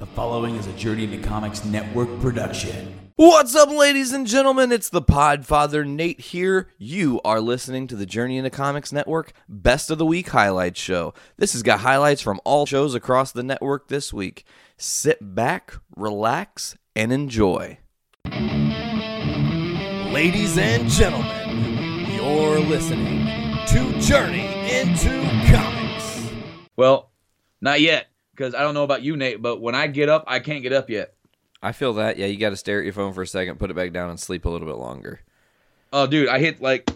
The following is a Journey into Comics Network production. What's up, ladies and gentlemen? It's the Podfather Nate here. You are listening to the Journey into Comics Network Best of the Week Highlights Show. This has got highlights from all shows across the network this week. Sit back, relax, and enjoy. Ladies and gentlemen, you're listening to Journey into Comics. Well, not yet, because I don't know about you, Nate, but when I get up, I can't get up yet. I feel that. Yeah, you got to stare at your phone for a second, put it back down, and sleep a little bit longer. Oh, dude, I hit like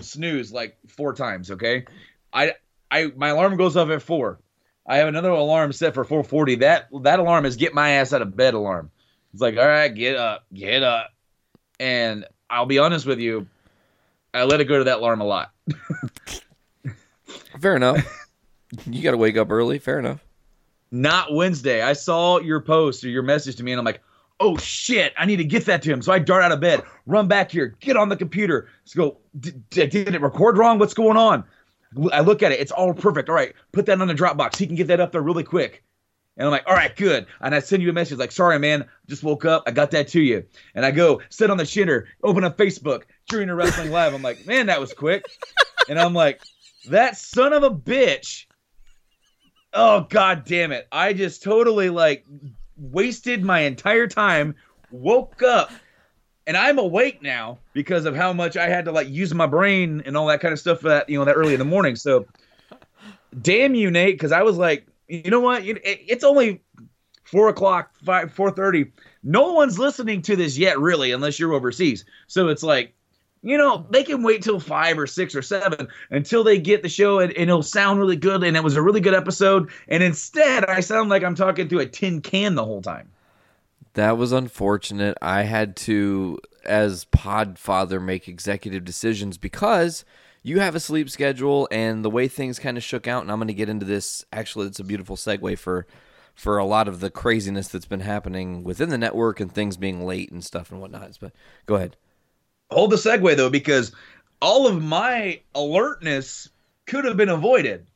snooze like four times. Okay, I I my alarm goes off at four. I have another alarm set for 4:40. That that alarm is get my ass out of bed alarm. It's like, all right, get up, get up, and I'll be honest with you, I let it go to that alarm a lot. Fair enough. you got to wake up early. Fair enough. Not Wednesday. I saw your post or your message to me, and I'm like, oh shit, I need to get that to him. So I dart out of bed, run back here, get on the computer. Let's go. Did, did it record wrong? What's going on? I look at it. It's all perfect. All right, put that on the Dropbox. He can get that up there really quick. And I'm like, all right, good. And I send you a message like, sorry, man, just woke up. I got that to you. And I go sit on the shitter, open up Facebook, Journey to Wrestling Live. I'm like, man, that was quick. and I'm like, that son of a bitch. Oh god damn it. I just totally like wasted my entire time, woke up, and I'm awake now because of how much I had to like use my brain and all that kind of stuff for that, you know, that early in the morning. So damn you, Nate, because I was like, you know what? It- It's only four o'clock, five, four thirty. No one's listening to this yet, really, unless you're overseas. So it's like, you know, they can wait till five or six or seven until they get the show and, and it'll sound really good. And it was a really good episode. And instead, I sound like I'm talking to a tin can the whole time. That was unfortunate. I had to, as Podfather, make executive decisions because you have a sleep schedule and the way things kind of shook out. And I'm going to get into this. Actually, it's a beautiful segue for for a lot of the craziness that's been happening within the network and things being late and stuff and whatnot. But go ahead. Hold the segue though, because all of my alertness could have been avoided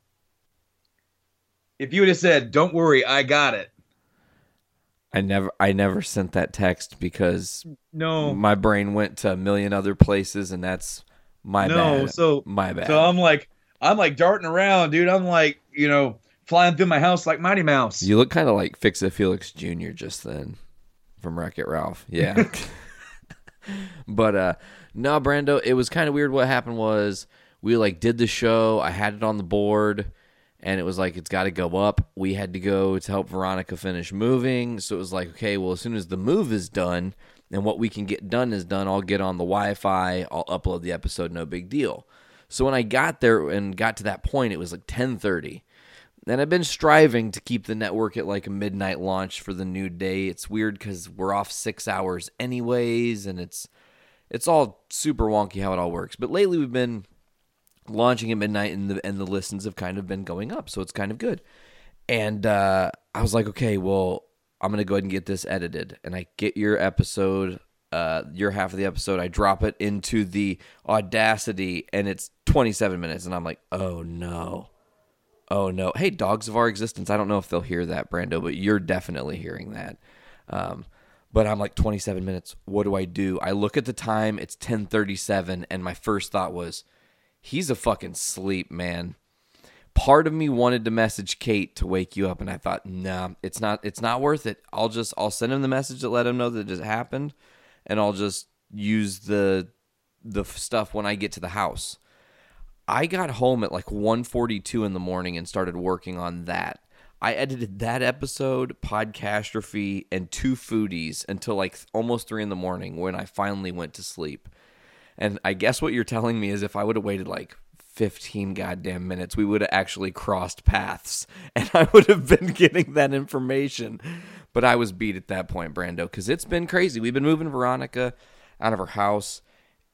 if you would have said, "Don't worry, I got it." I never I never sent that text because No, my brain went to a million other places and that's my no. bad. So my bad. So I'm like, I'm like darting around, dude. I'm like, you know, flying through my house like Mighty Mouse. You look kind of like Fix It Felix Jr. just then from Wreck It Ralph. Yeah. but uh no, Brando, it was kind of weird what happened was we like did the show, I had it on the board and it was like it's got to go up. We had to go to help Veronica finish moving, so it was like okay, well as soon as the move is done and what we can get done is done, I'll get on the Wi-Fi, I'll upload the episode, no big deal. So when I got there and got to that point, it was like 10:30. And I've been striving to keep the network at like a midnight launch for the new day. It's weird because we're off six hours anyways, and it's it's all super wonky how it all works. But lately we've been launching at midnight, and the and the listens have kind of been going up, so it's kind of good. And uh, I was like, okay, well, I'm gonna go ahead and get this edited, and I get your episode, uh, your half of the episode. I drop it into the Audacity, and it's 27 minutes, and I'm like, oh no. Oh no! Hey, dogs of our existence. I don't know if they'll hear that, Brando, but you're definitely hearing that. Um, but I'm like 27 minutes. What do I do? I look at the time. It's 10:37, and my first thought was, he's a fucking sleep man. Part of me wanted to message Kate to wake you up, and I thought, nah, it's not. It's not worth it. I'll just I'll send him the message to let him know that it just happened, and I'll just use the the stuff when I get to the house. I got home at like 1:42 in the morning and started working on that. I edited that episode, Podcastrophe, and two foodies until like almost three in the morning when I finally went to sleep. And I guess what you're telling me is if I would have waited like 15 goddamn minutes, we would have actually crossed paths and I would have been getting that information. But I was beat at that point, Brando, because it's been crazy. We've been moving Veronica out of her house,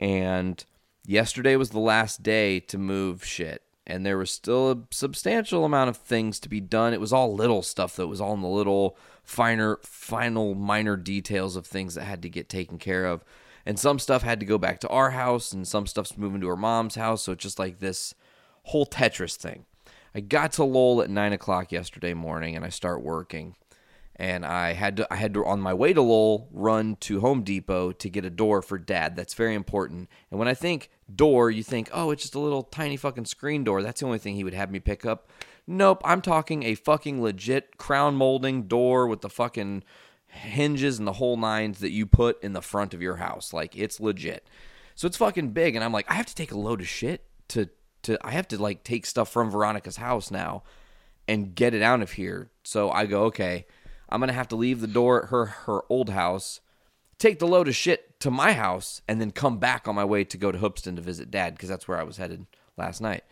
and yesterday was the last day to move shit. And there was still a substantial amount of things to be done. It was all little stuff that was all in the little finer, final, minor details of things that had to get taken care of. And some stuff had to go back to our house, and some stuff's moving to her mom's house. So it's just like this whole Tetris thing. I got to Lowell at nine o'clock yesterday morning, and I start working. And I had to I had to on my way to Lowell run to Home Depot to get a door for Dad. That's very important. And when I think door, you think, oh, it's just a little tiny fucking screen door. That's the only thing he would have me pick up. Nope, I'm talking a fucking legit crown molding door with the fucking hinges and the whole nines that you put in the front of your house. Like it's legit. So it's fucking big, and I'm like, I have to take a load of shit to to. I have to like take stuff from Veronica's house now and get it out of here. So I go, okay, I'm gonna have to leave the door at her her old house, take the load of shit to my house, and then come back on my way to go to Hoopeston to visit Dad because that's where I was headed last night.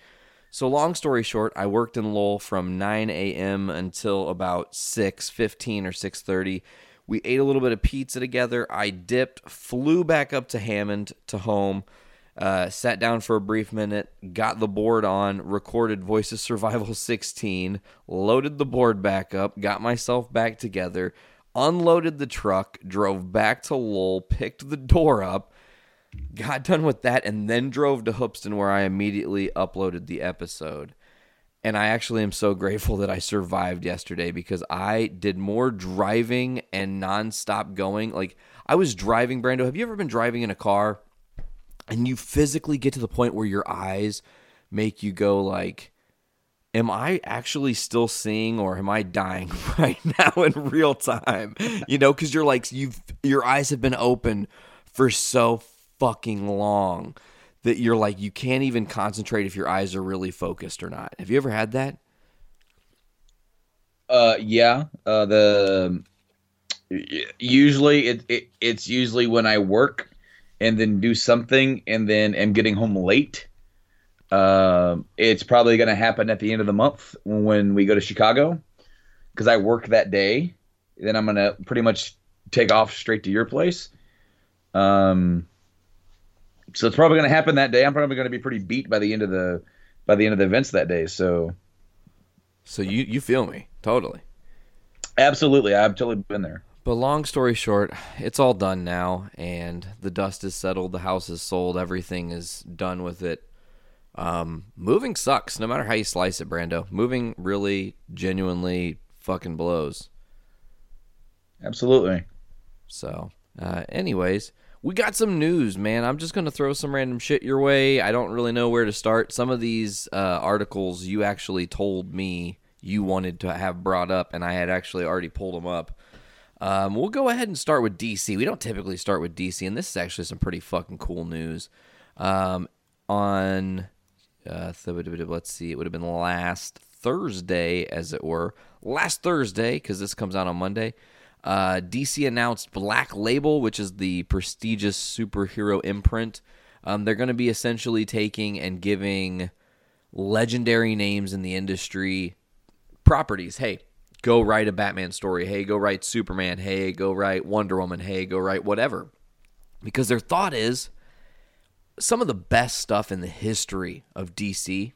So long story short, I worked in Lowell from 9 a.m. until about 6:15 or 6:30. We ate a little bit of pizza together. I dipped, flew back up to Hammond to home, uh, sat down for a brief minute, got the board on, recorded Voices Survival 16, loaded the board back up, got myself back together, unloaded the truck, drove back to Lowell, picked the door up, got done with that, and then drove to Hoopeston where I immediately uploaded the episode. And I actually am so grateful that I survived yesterday because I did more driving and nonstop going. Like I was driving, Brando. Have you ever been driving in a car and you physically get to the point where your eyes make you go like, am I actually still seeing or am I dying right now in real time? You know, because you're like you've your eyes have been open for so fucking long that you're like you can't even concentrate if your eyes are really focused or not. Have you ever had that? Uh, yeah. Uh, the usually it, it it's usually when I work and then do something and then am getting home late. Uh, it's probably going to happen at the end of the month when we go to Chicago because I work that day. Then I'm going to pretty much take off straight to your place. Um, so it's probably going to happen that day. I'm probably going to be pretty beat by the end of the by the end of the events that day. So, so you you feel me totally. Absolutely, I've totally been there. But long story short, it's all done now, and the dust is settled. The house is sold. Everything is done with it. Um, moving sucks, no matter how you slice it, Brando. Moving really, genuinely fucking blows. Absolutely. So, uh, anyways, we got some news, man. I'm just going to throw some random shit your way. I don't really know where to start. Some of these uh, articles you actually told me you wanted to have brought up, and I had actually already pulled them up. Um, we'll go ahead and start with DC. We don't typically start with DC, and this is actually some pretty fucking cool news. Um, on, uh, let's see, it would have been last Thursday, as it were. Last Thursday, because this comes out on Monday. Uh, DC announced Black Label, which is the prestigious superhero imprint. Um, they're going to be essentially taking and giving legendary names in the industry properties. Hey, go write a Batman story. Hey, go write Superman. Hey, go write Wonder Woman. Hey, go write whatever. Because their thought is some of the best stuff in the history of DC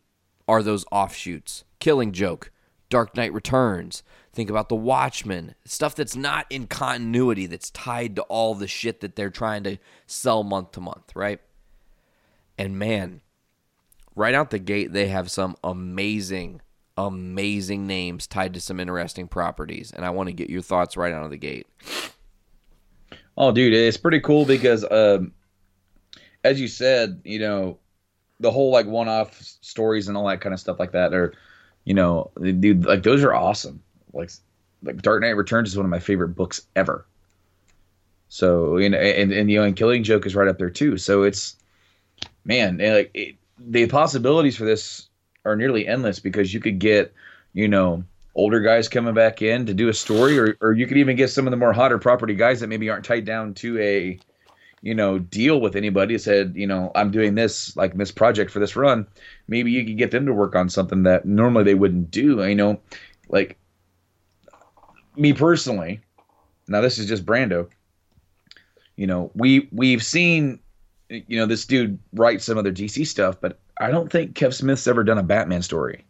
are those offshoots. Killing Joke, Dark Knight Returns, Think about the Watchmen, stuff that's not in continuity, that's tied to all the shit that they're trying to sell month to month, right? And man, right out the gate, they have some amazing, amazing names tied to some interesting properties. And I want to get your thoughts right out of the gate. Oh, dude, it's pretty cool because, um, as you said, you know, the whole like one-off stories and all that kind of stuff like that are, you know, dude, like those are awesome like like Dark Knight Returns is one of my favorite books ever. So you know, and and you know, and Killing Joke is right up there too. So it's man, like it, the possibilities for this are nearly endless because you could get you know older guys coming back in to do a story, or or you could even get some of the more hotter property guys that maybe aren't tied down to a you know deal with anybody said you know i'm doing this like this project for this run maybe you could get them to work on something that normally they wouldn't do you know like me personally, now this is just Brando. You know, we we've seen, you know, this dude write some other DC stuff, but I don't think Kev Smith's ever done a Batman story.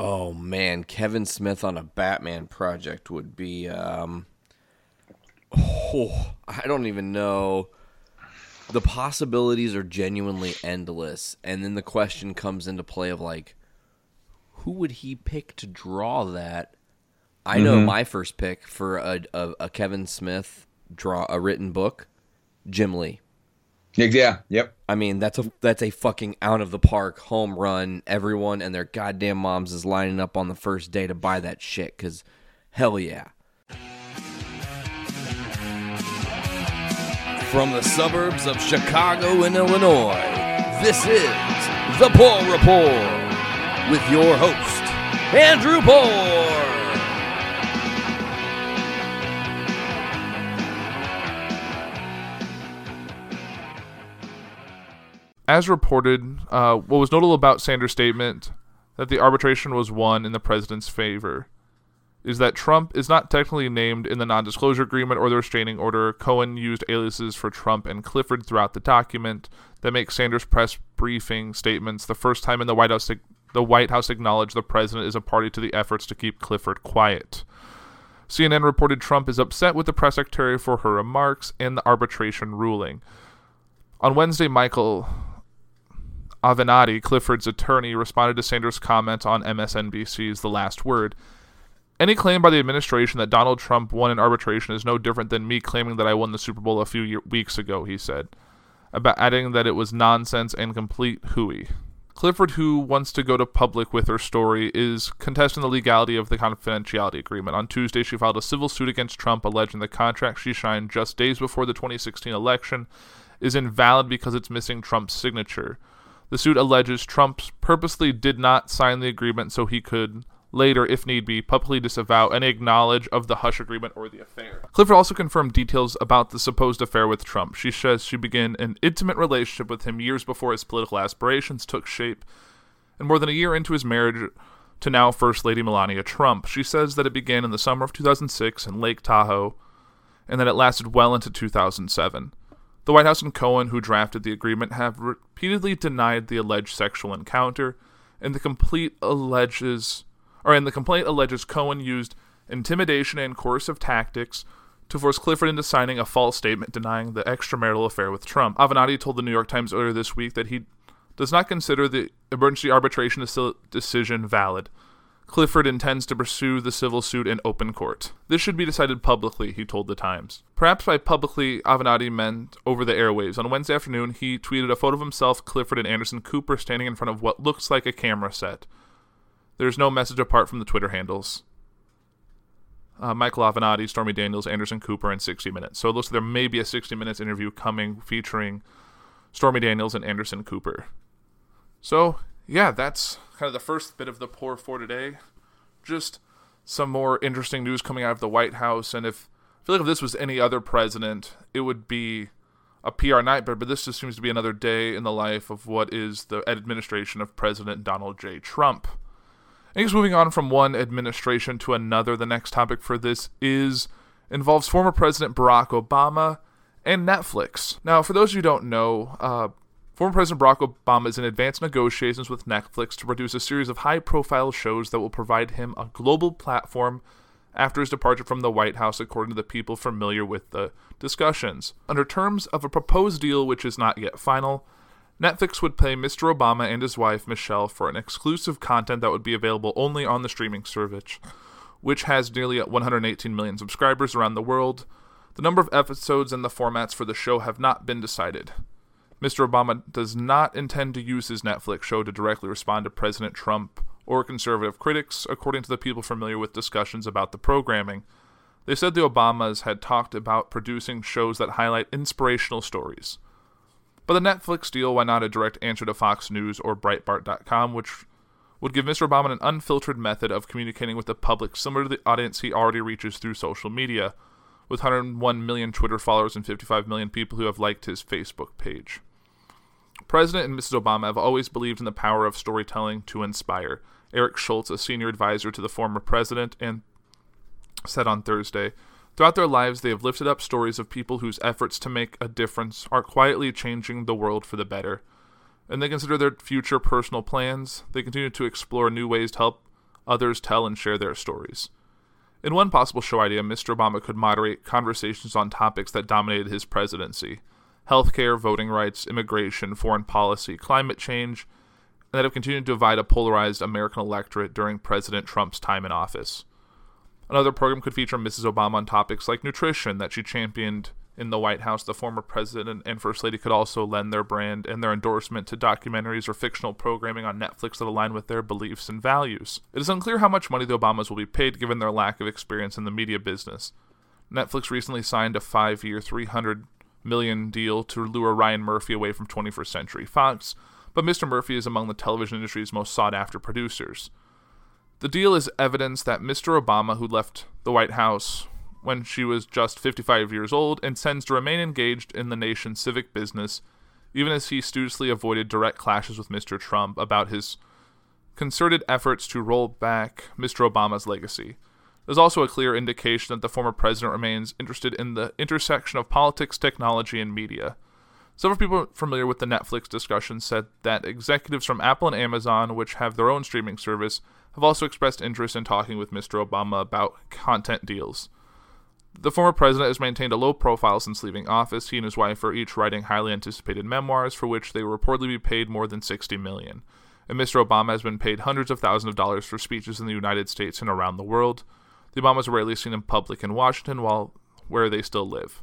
Oh man, Kevin Smith on a Batman project would be um oh, I don't even know. The possibilities are genuinely endless. And then the question comes into play of like who would he pick to draw that I know my first pick for a, a, a Kevin Smith draw a written book, Jim Lee. Yeah. Yep. I mean, that's a that's a fucking out of the park home run. Everyone and their goddamn moms is lining up on the first day to buy that shit because hell yeah. From the suburbs of Chicago and Illinois, this is the Paul Report with your host, Andrew Poor. As reported, uh, what was notable about Sanders' statement that the arbitration was won in the president's favor is that Trump is not technically named in the non disclosure agreement or the restraining order. Cohen used aliases for Trump and Clifford throughout the document that makes Sanders' press briefing statements the first time in the White House the White House acknowledged the president is a party to the efforts to keep Clifford quiet. CNN reported Trump is upset with the press secretary for her remarks and the arbitration ruling. On Wednesday, Michael Avenatti, Clifford's attorney, responded to Sanders' comment on MSNBC's The Last Word. Any claim by the administration that Donald Trump won an arbitration is no different than me claiming that I won the Super Bowl a few year- weeks ago, he said, about adding that it was nonsense and complete hooey. Clifford, who wants to go to public with her story, is contesting the legality of the confidentiality agreement. On Tuesday, she filed a civil suit against Trump, alleging the contract she signed just days before the 2016 election is invalid because it's missing Trump's signature. The suit alleges Trump purposely did not sign the agreement so he could later, if need be, publicly disavow any acknowledge of the hush agreement or the affair. Clifford also confirmed details about the supposed affair with Trump. She says she began an intimate relationship with him years before his political aspirations took shape, and more than a year into his marriage to now First Lady Melania Trump. She says that it began in the summer of 2006 in Lake Tahoe, and that it lasted well into 2007. The White House and Cohen, who drafted the agreement, have repeatedly denied the alleged sexual encounter, and the complete alleges, or and the complaint alleges Cohen used intimidation and coercive tactics to force Clifford into signing a false statement denying the extramarital affair with Trump. Avenatti told the New York Times earlier this week that he does not consider the emergency arbitration decision valid. Clifford intends to pursue the civil suit in open court. This should be decided publicly, he told the Times. Perhaps by publicly, Avenatti meant over the airwaves. On Wednesday afternoon, he tweeted a photo of himself, Clifford, and Anderson Cooper standing in front of what looks like a camera set. There's no message apart from the Twitter handles. Uh, Michael Avenatti, Stormy Daniels, Anderson Cooper, and 60 Minutes. So it looks like there may be a 60 Minutes interview coming featuring Stormy Daniels and Anderson Cooper. So, yeah, that's kind of the first bit of the pour for today. Just some more interesting news coming out of the White House. And if I feel like if this was any other president, it would be a PR nightmare. But this just seems to be another day in the life of what is the administration of President Donald J. Trump. I guess moving on from one administration to another, the next topic for this is involves former President Barack Obama and Netflix. Now, for those who don't know, uh, former President Barack Obama is in advanced negotiations with Netflix to produce a series of high profile shows that will provide him a global platform after his departure from the White House, according to the people familiar with the discussions. Under terms of a proposed deal which is not yet final, Netflix would pay Mr. Obama and his wife, Michelle, for an exclusive content that would be available only on the streaming service, which has nearly 118 million subscribers around the world. The number of episodes and the formats for the show have not been decided. Mr. Obama does not intend to use his Netflix show to directly respond to President Trump or conservative critics, according to the people familiar with discussions about the programming. They said the Obamas had talked about producing shows that highlight inspirational stories. But the Netflix deal, why not a direct answer to Fox News or Breitbart.com, which would give Mr. Obama an unfiltered method of communicating with the public similar to the audience he already reaches through social media, with 101 million Twitter followers and 55 million people who have liked his Facebook page. President and Mrs. Obama have always believed in the power of storytelling to inspire. Eric Schultz, a senior advisor to the former president, and said on Thursday, Throughout their lives, they have lifted up stories of people whose efforts to make a difference are quietly changing the world for the better. And they consider their future personal plans. They continue to explore new ways to help others tell and share their stories. In one possible show idea, Mr. Obama could moderate conversations on topics that dominated his presidency healthcare, voting rights, immigration, foreign policy, climate change, and that have continued to divide a polarized American electorate during President Trump's time in office. Another program could feature Mrs. Obama on topics like nutrition that she championed in the White House. The former president and first lady could also lend their brand and their endorsement to documentaries or fictional programming on Netflix that align with their beliefs and values. It is unclear how much money the Obamas will be paid given their lack of experience in the media business. Netflix recently signed a five year, 300 million deal to lure Ryan Murphy away from 21st Century Fox, but Mr. Murphy is among the television industry's most sought after producers. The deal is evidence that Mr. Obama, who left the White House when she was just 55 years old, intends to remain engaged in the nation's civic business, even as he studiously avoided direct clashes with Mr. Trump about his concerted efforts to roll back Mr. Obama's legacy. There's also a clear indication that the former president remains interested in the intersection of politics, technology, and media. Several people familiar with the Netflix discussion said that executives from Apple and Amazon, which have their own streaming service, have also expressed interest in talking with Mr. Obama about content deals. The former president has maintained a low profile since leaving office. He and his wife are each writing highly anticipated memoirs for which they will reportedly be paid more than 60 million. And Mr. Obama has been paid hundreds of thousands of dollars for speeches in the United States and around the world. The Obamas are rarely seen in public in Washington while where they still live.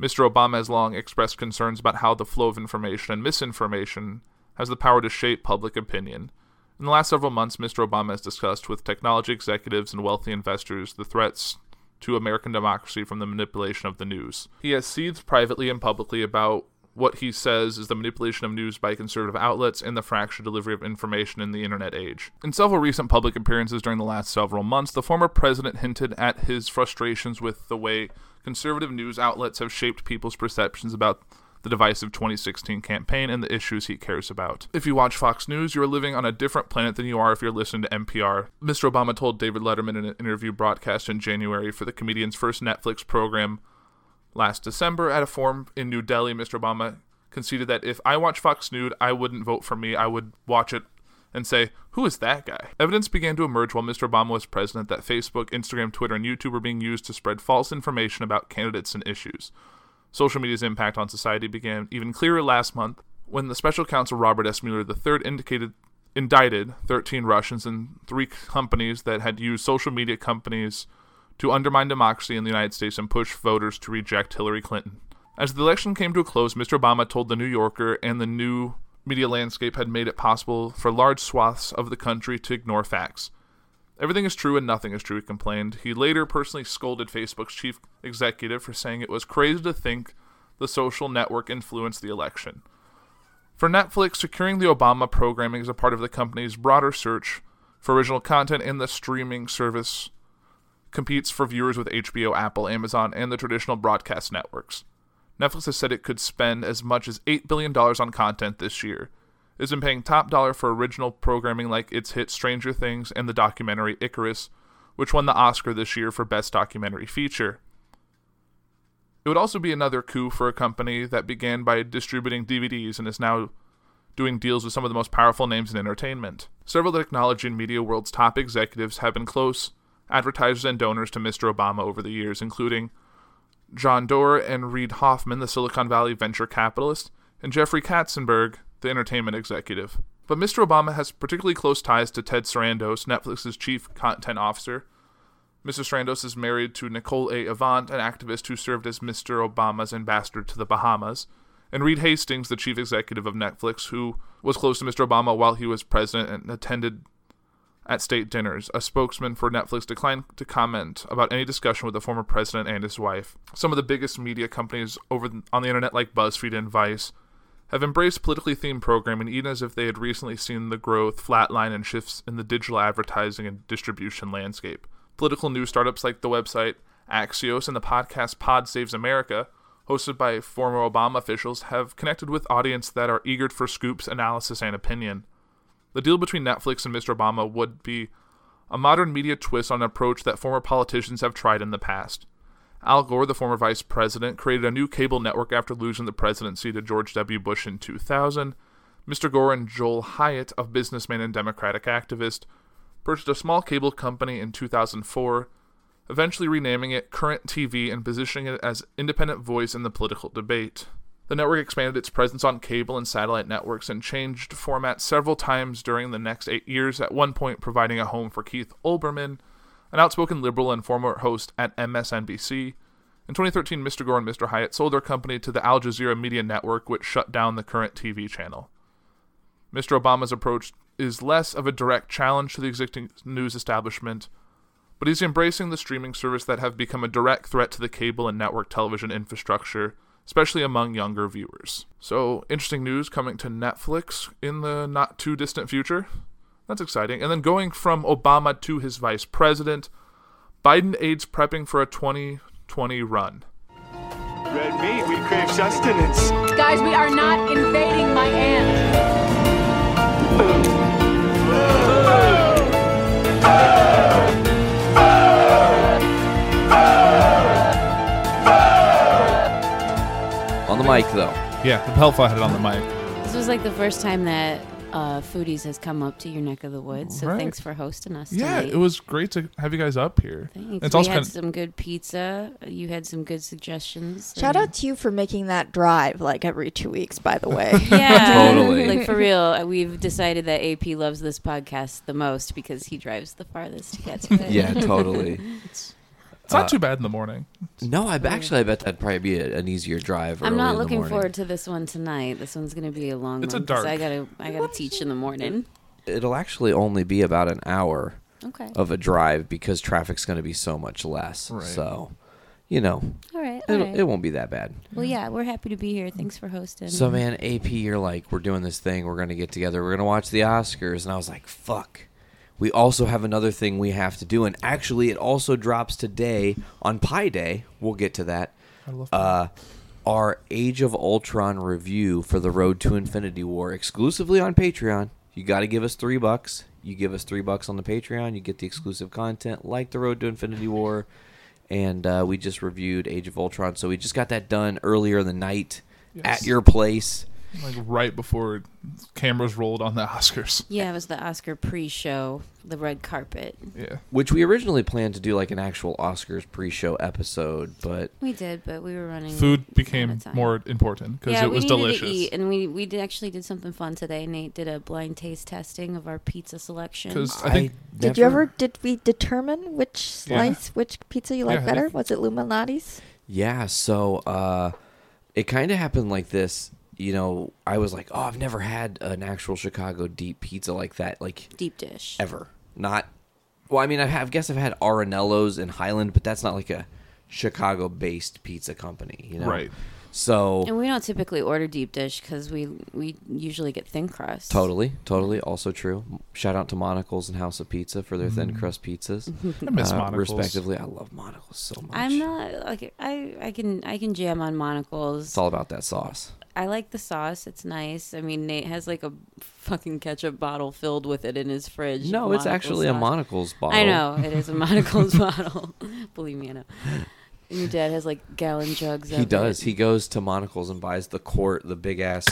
Mr. Obama has long expressed concerns about how the flow of information and misinformation has the power to shape public opinion. In the last several months, Mr. Obama has discussed with technology executives and wealthy investors the threats to American democracy from the manipulation of the news. He has seethed privately and publicly about what he says is the manipulation of news by conservative outlets and the fractured delivery of information in the internet age. In several recent public appearances during the last several months, the former president hinted at his frustrations with the way conservative news outlets have shaped people's perceptions about the divisive 2016 campaign and the issues he cares about. If you watch Fox News, you are living on a different planet than you are if you're listening to NPR. Mr. Obama told David Letterman in an interview broadcast in January for the comedian's first Netflix program last December at a forum in New Delhi. Mr. Obama conceded that if I watch Fox News, I wouldn't vote for me. I would watch it and say, Who is that guy? Evidence began to emerge while Mr. Obama was president that Facebook, Instagram, Twitter, and YouTube were being used to spread false information about candidates and issues. Social media's impact on society began even clearer last month when the special counsel Robert S. Mueller III indicated indicted 13 Russians and three companies that had used social media companies to undermine democracy in the United States and push voters to reject Hillary Clinton. As the election came to a close, Mr. Obama told the New Yorker and the new media landscape had made it possible for large swaths of the country to ignore facts. Everything is true and nothing is true, he complained. He later personally scolded Facebook's chief executive for saying it was crazy to think the social network influenced the election. For Netflix, securing the Obama programming is a part of the company's broader search for original content, and the streaming service competes for viewers with HBO, Apple, Amazon, and the traditional broadcast networks. Netflix has said it could spend as much as $8 billion on content this year, It's been paying top dollar for original programming like its hit Stranger Things and the documentary Icarus, which won the Oscar this year for Best Documentary Feature. It would also be another coup for a company that began by distributing DVDs and is now doing deals with some of the most powerful names in entertainment. Several technology and media world's top executives have been close advertisers and donors to Mr. Obama over the years, including John Doerr and Reid Hoffman, the Silicon Valley venture capitalist, and Jeffrey Katzenberg, the entertainment executive. But Mr. Obama has particularly close ties to Ted Sarandos, Netflix's chief content officer. Mr. Sarandos is married to Nicole A. Avant, an activist who served as Mr. Obama's ambassador to the Bahamas, and Reed Hastings, the chief executive of Netflix, who was close to Mr. Obama while he was president and attended at state dinners. A spokesman for Netflix declined to comment about any discussion with the former president and his wife. Some of the biggest media companies over on the internet, like BuzzFeed and Vice, have embraced politically themed programming even as if they had recently seen the growth, flatline, and shifts in the digital advertising and distribution landscape. Political news startups like the website Axios and the podcast Pod Saves America, hosted by former Obama officials, have connected with audiences that are eager for scoops, analysis, and opinion. The deal between Netflix and Mr. Obama would be a modern media twist on an approach that former politicians have tried in the past. Al Gore, the former vice president, created a new cable network after losing the presidency to George W. Bush in 2000. Mr. Gore and Joel Hyatt, a businessman and Democratic activist, purchased a small cable company in 2004, eventually renaming it Current TV and positioning it as independent voice in the political debate. The network expanded its presence on cable and satellite networks and changed format several times during the next eight years, at one point providing a home for Keith Olbermann, an outspoken liberal and former host at MSNBC. In 2013, Mr. Gore and Mr. Hyatt sold their company to the Al Jazeera Media Network, which shut down the current TV channel. Mr. Obama's approach is less of a direct challenge to the existing news establishment, but he's embracing the streaming service that have become a direct threat to the cable and network television infrastructure, especially among younger viewers. So, interesting news coming to Netflix in the not too distant future. That's exciting. And then going from Obama to his vice president, Biden aides prepping for a 2020 run. Red meat, we crave sustenance. Guys, we are not invading my aunt. Oh. Oh. On the mic though. Yeah, the Pelfa had it on the mic. This was like the first time that uh, Foodies has come up to your neck of the woods. So Right. thanks for hosting us. Yeah, tonight. it was great to have you guys up here. Thanks. It's we also had kind of some good pizza. You had some good suggestions. Shout and- out to you for making that drive like every two weeks, by the way. Yeah, Totally. Like for real, uh, we've decided that AP loves this podcast the most because he drives the farthest to get to it. Yeah, totally. it's not uh, too bad in the morning. No, I actually I bet that'd probably be a, an easier drive. I'm not in looking morning. forward to this one tonight. This one's gonna be a long It's a dark- I gotta, I gotta teach in the morning. It'll actually only be about an hour Okay. of a drive because traffic's going to be so much less. Right. So, you know, All right. All it'll, right. it won't be that bad. well, yeah, we're happy to be here. Thanks for hosting. So, man, AP, you're like, we're doing this thing. We're going to get together. We're going to watch the Oscars. And I was like, fuck. We also have another thing we have to do. And actually, it also drops today on Pi Day. We'll get to that. I love Uh, our Age of Ultron review for the Road to Infinity War exclusively on Patreon. You got to give us three bucks. You give us three bucks on the Patreon, you get the exclusive content like the Road to Infinity War. And uh, we just reviewed Age of Ultron, so we just got that done earlier in the night Yes. at your place. Like right before cameras rolled on the Oscars. yeah, it was the Oscar pre-show, the red carpet. Yeah. Which we originally planned to do like an actual Oscars pre-show episode, but We did, but we were running. Food became more important because yeah, it was we needed delicious. to eat, and we we did actually did something fun today. Nate did a blind taste testing of our pizza selection. Because I think Did you ever did we determine which slice, which pizza you like Yeah, better? think- Was it Lou Malnati's? Yeah, so uh it kind of happened like this. You know, I was like, "Oh, I've never had an actual Chicago deep pizza like that like deep dish. ever." Not Well, I mean, I have guess I've had Aranello's in Highland, but that's not like a Chicago-based pizza company, you know. Right. So And we don't typically order deep dish because we we usually get thin crust. Totally, totally. Also true. Shout out to Monical's and House of Pizza for their thin crust pizzas. I miss uh, Monical's. Respectively, I love Monical's so much. I'm not like I I can I can jam on Monical's. It's all about that sauce. I like the sauce. It's nice. I mean, Nate has like a fucking ketchup bottle filled with it in his fridge. No, it's actually a. Monical's bottle. I know it is a Monical's bottle. Believe me, I know. And your dad has like gallon jugs. He does. It. He goes to Monical's and buys the quart, the big ass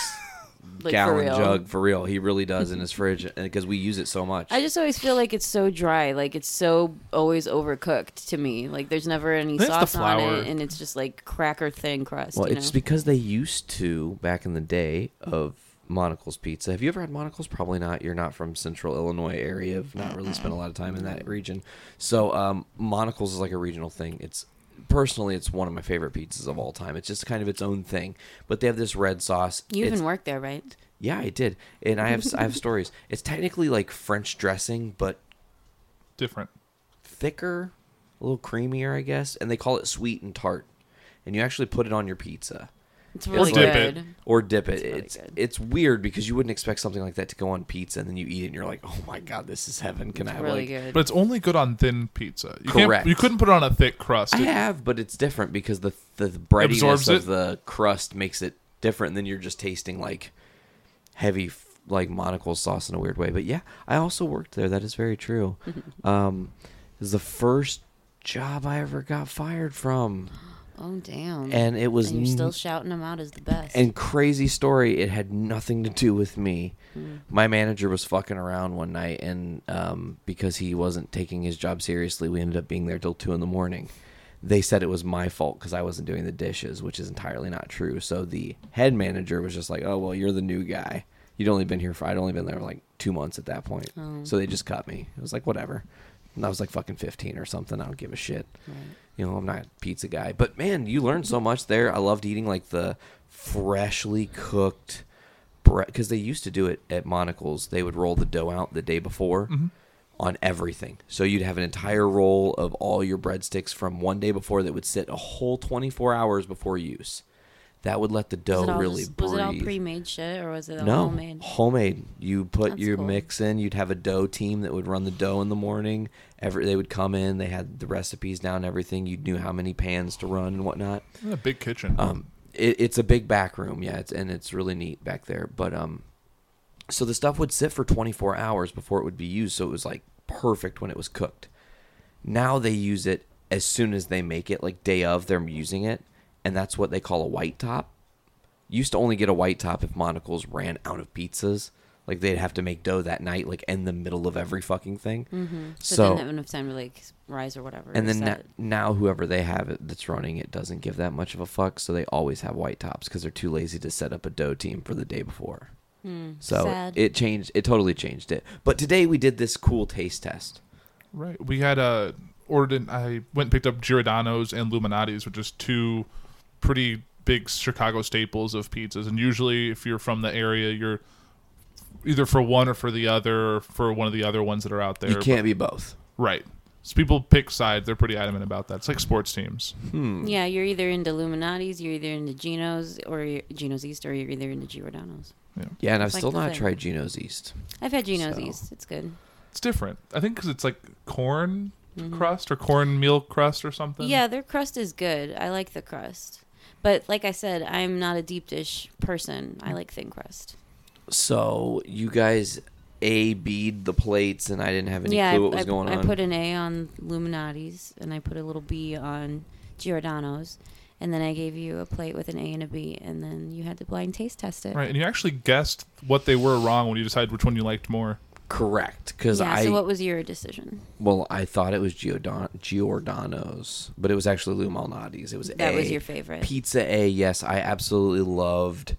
Like, for gallon real. jug for real. He really does in his fridge because we use it so much. I just always feel like it's so dry. Like it's so always overcooked to me. Like there's never any think sauce on it, and it's just like cracker thin crust. well, you it's know? because they used to back in the day of Monical's pizza. Have you ever had Monical's? Probably not. You're not from Central Illinois area. Have not really spent a lot of time in that region. So um, Monical's is like a regional thing. It's personally, it's one of my favorite pizzas of all time. It's just kind of its own thing. But they have this red sauce. you It's- even worked there, right? Yeah, I did, and I have I have stories. It's technically like French dressing, but Different. thicker, a little creamier, I guess. And they call it sweet and tart. And you actually put it on your pizza It's really dip it. good. or dip it. really It's good. it's weird because you wouldn't expect something like that to go on pizza, and then you eat it, and you're like, oh my god, this is heaven. Can I It's have really like? good. But it's only good on thin pizza. You Correct. Can't, you couldn't put it on a thick crust. I It- have, but it's different because the the breadiness of it? the crust makes it different. And then you're just tasting like heavy, like Monical sauce in a weird way. But yeah, I also worked there. That is very true. um, it was the first job I ever got fired from, oh damn! and it was And you're still n- shouting them out as the best. and crazy story. It had nothing to do with me. My manager was fucking around one night, and um, because he wasn't taking his job seriously, we ended up being there till two in the morning. They said it was my fault because I wasn't doing the dishes, which is entirely not true. So the head manager was just like, "Oh well, you're the new guy. You'd only been here for I'd only been there like two months at that point. So they just cut me. It was like whatever. And I was like fucking 15 or something. I don't give a shit. You know, I'm not a pizza guy. But man, you learn so much there. I loved eating like the freshly cooked bread because they used to do it at Monical's. They would roll the dough out the day before mm-hmm. on everything. So you'd have an entire roll of all your breadsticks from one day before that would sit a whole 24 hours before use. That would let the dough it really just- breathe. Was it all pre-made shit or was it all No, homemade? homemade. You put That's your cool. mix in. You'd have a dough team that would run the dough in the morning. Every they would come in. They had the recipes down, everything. You knew how many pans to run and whatnot. A big kitchen. Um, it, it's a big back room, yeah, it's, and it's really neat back there. But um, so the stuff would sit for 24 hours before it would be used, so it was like perfect when it was cooked. Now they use it as soon as they make it, like day of, they're using it, and that's what they call a white top. Used to only get a white top if Monical's ran out of pizzas. Like they'd have to make dough that night, like in the middle of every fucking thing. Mm-hmm. So, So, they didn't have enough time to like rise or whatever. and or then na- now whoever they have it that's running it doesn't give that much of a fuck, so they always have white tops because they're too lazy to set up a dough team for the day before. so Hmm. sad. it changed. It totally changed it. But today we did this cool taste test. Right. We had uh, ordered. in- I went and picked up Giordano's and Lou Malnati's, which is two pretty big Chicago staples of pizzas. And usually, if you're from the area, you're either for one or for the other, or for one of the other ones that are out there. you can't be both. Right. So people pick sides. They're pretty adamant about that. It's like sports teams. Hmm. Yeah, you're either into Lou Malnati's, you're either into Gino's or Gino's East, or you're either into Giordano's. Yeah, and I've like still not thing. tried Gino's East. I've had Gino's So- East. It's good. It's different. I think because it's like corn crust or corn meal crust or something. Mm-hmm. Yeah, their crust is good. I like the crust. But like I said, I'm not a deep dish person. I like thin crust. So you guys a B'd the plates, and I didn't have any yeah, clue I, what was I- going I on. I put an A on Lou Malnati's, and I put a little B on Giordano's. And then I gave you a plate with an A and a B, and then you had to blind taste test it. Right. And you actually guessed what they were wrong when you decided which one you liked more. Correct, because Yeah. I so what was your decision? well, I thought it was Giordano, Giordano's, but it was actually Lou Malnati's. It was That A. was your favorite. Pizza A, yes, I absolutely loved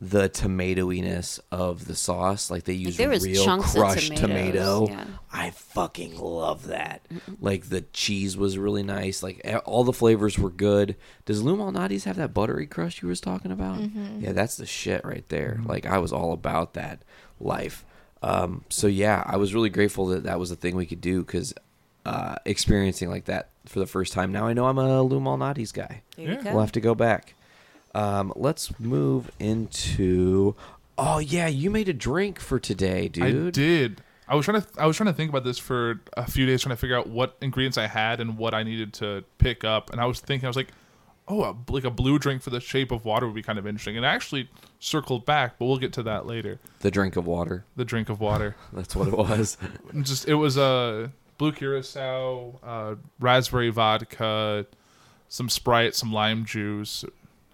the tomatoiness of the sauce. Like they use was real crushed tomato. yeah. I fucking love that. Like the cheese was really nice. Like all the flavors were good. Does Lou Malnati's have that buttery crust you was talking about? Mm-hmm. Yeah, that's the shit right there. Like I was all about that life. Um, so yeah, I was really grateful that that was a thing we could do because uh, experiencing like that for the first time. Now I know I'm a Lou Malnati's guy. Yeah. We'll have to go back. Um, let's move into. Oh yeah, you made a drink for today, dude. I did. I was trying to I was trying to think about this for a few days, trying to figure out what ingredients I had and what I needed to pick up. And I was thinking, I was like, oh, a, like a blue drink for the shape of water would be kind of interesting. And I actually circled back, but we'll get to that later. The drink of water. The drink of water. That's what it was. Just it was a blue curacao, uh, raspberry vodka, some Sprite, some lime juice,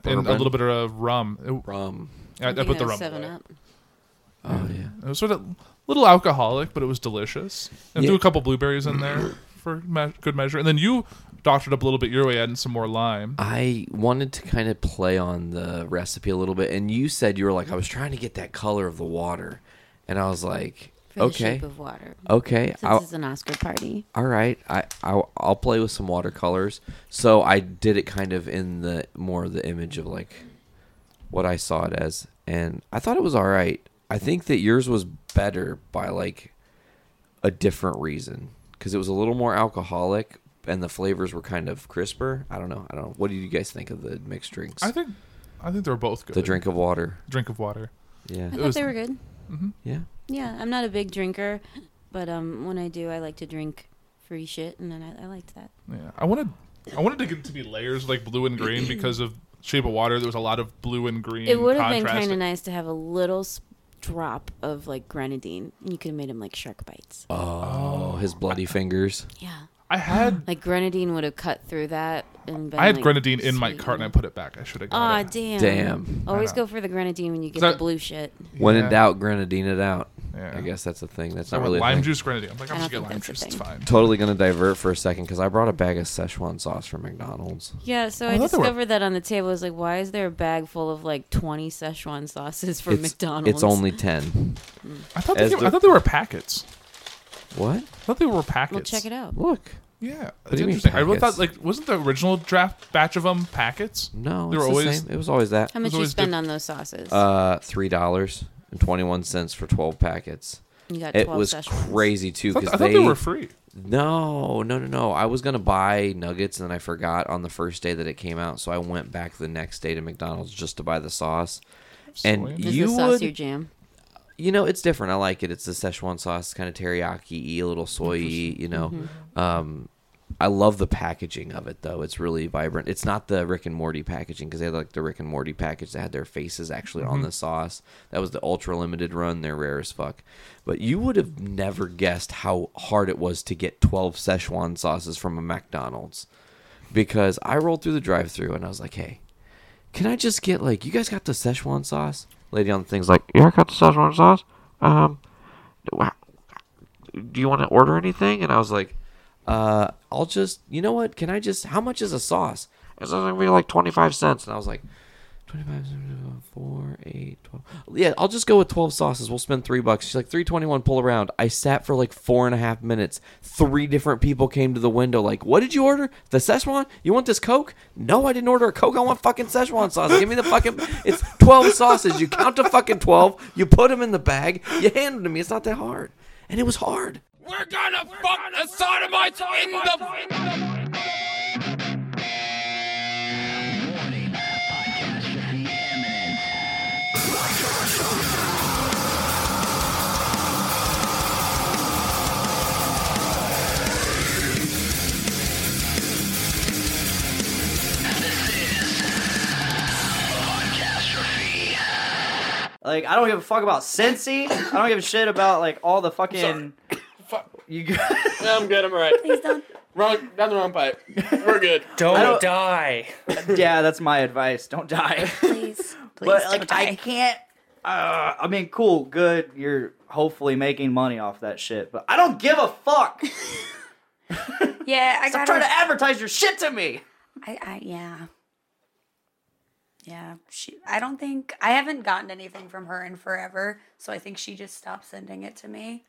and a little bit of rum. It- Rum. I, I think put the it was rum. Seven away. Up. Oh yeah. It was sort of a little alcoholic, but it was delicious. And Yeah. threw a couple blueberries in there for me- good measure. And then you doctored up a little bit your way, adding some more lime. I wanted to kind of play on the recipe a little bit, and you said you were like, I was trying to get that color of the water, and I was like, For the okay, shape of water. okay, Since I'll, it's an Oscar party. all right, I I'll, I'll play with some watercolors. So I did it kind of in the more the image of like what I saw it as, and I thought it was all right. I think that yours was better by like a different reason because it was a little more alcoholic and the flavors were kind of crisper. I don't know. I don't know. What do you guys think of the mixed drinks? I think I think they're both good. the drink of water. drink of water. Yeah. I thought was- they were good. Yeah. Yeah, I'm not a big drinker, but um, when I do, I like to drink free shit, and then I, I liked that. Yeah, I wanted I wanted to get to be layers like blue and green because of shape of water. There was a lot of blue and green. It would have been kind of nice to have a little s- drop of like grenadine. You could have made him like shark bites. Oh, his bloody fingers. Yeah, I had like grenadine would have cut through that and been. I had like, grenadine in my cart and I put it back. I should have got Aw, it. damn. Damn. Always go for the grenadine when you get that- the blue shit. When Yeah. in doubt, grenadine it out. Yeah. I guess that's a thing. That's So not really a lime thing. juice grenadine. I'm like, I I'm just don't get lime think that's juice. a It's thing. fine. Totally gonna divert for a second because I brought a bag of Szechuan sauce from McDonald's. Yeah, so Oh, I I thought they were- discovered that on the table. I was like, why is there a bag full of like 20 Szechuan sauces from it's, McDonald's? It's only ten. Mm. I thought they, As came- the- I thought they were packets. What? I thought they were packets. Well, check it out. Look. Yeah, do that's you mean interesting. I really thought like wasn't the original draft batch of them packets? No, they it's were the always same. It was always that. How much you always spend diff- on those sauces? Uh, three dollars and twenty one cents for twelve packets. you got It 12 was Szechuans. crazy too I thought, because I thought they, they were free. No, no, no, no. I was gonna buy nuggets and then I forgot on the first day that it came out, so I went back the next day to McDonald's just to buy the sauce. And Soy. Is you the sauce would, your jam? You know, it's different. I like it. It's the Szechuan sauce, kind of teriyaki, a little soy. You know, Mm-hmm. um, I love the packaging of it though. It's really vibrant. It's not the Rick and Morty packaging because they had like the Rick and Morty package that had their faces actually on the sauce. That was the ultra limited run. They're rare as fuck. But you would have never guessed how hard it was to get 12 Szechuan sauces from a McDonald's because I rolled through the drive-through and I was like, "Hey, can I just get like you guys got the Szechuan sauce?" Lady on the thing's like, "Yeah, I got the Szechuan sauce." Um, do you want to order anything? And I was like, uh, I'll just, you know what? Can I just, how much is a sauce? It's going to be like 25 cents. And I was like, 25, 4, 8, 12. Yeah, I'll just go with 12 sauces. We'll spend three bucks. She's like, 321, pull around. I sat for like four and a half minutes. Three different people came to the window, like, what did you order? The Szechuan? You want this Coke? No, I didn't order a Coke. I want fucking Szechuan sauce. Give me the fucking, it's 12 sauces. You count to fucking 12. You put them in the bag. You hand them to me. It's not that hard. And it was hard. We're gonna fuck the sodomites in the. Like I don't give a fuck about Cincy. I don't give a shit about like all the fucking. Fuck. You I'm good. I'm alright. Please don't. Wrong, down the wrong pipe. We're good. Don't, don't- die. yeah, that's my advice. Don't die. Please. Please but don't like I die. can't. Uh, I mean, cool, good. You're hopefully making money off that shit, but I don't give a fuck. Yeah, I Stop got trying to advertise your shit to me. I, I yeah. Yeah, she. I don't think I haven't gotten anything from her in forever, so I think she just stopped sending it to me.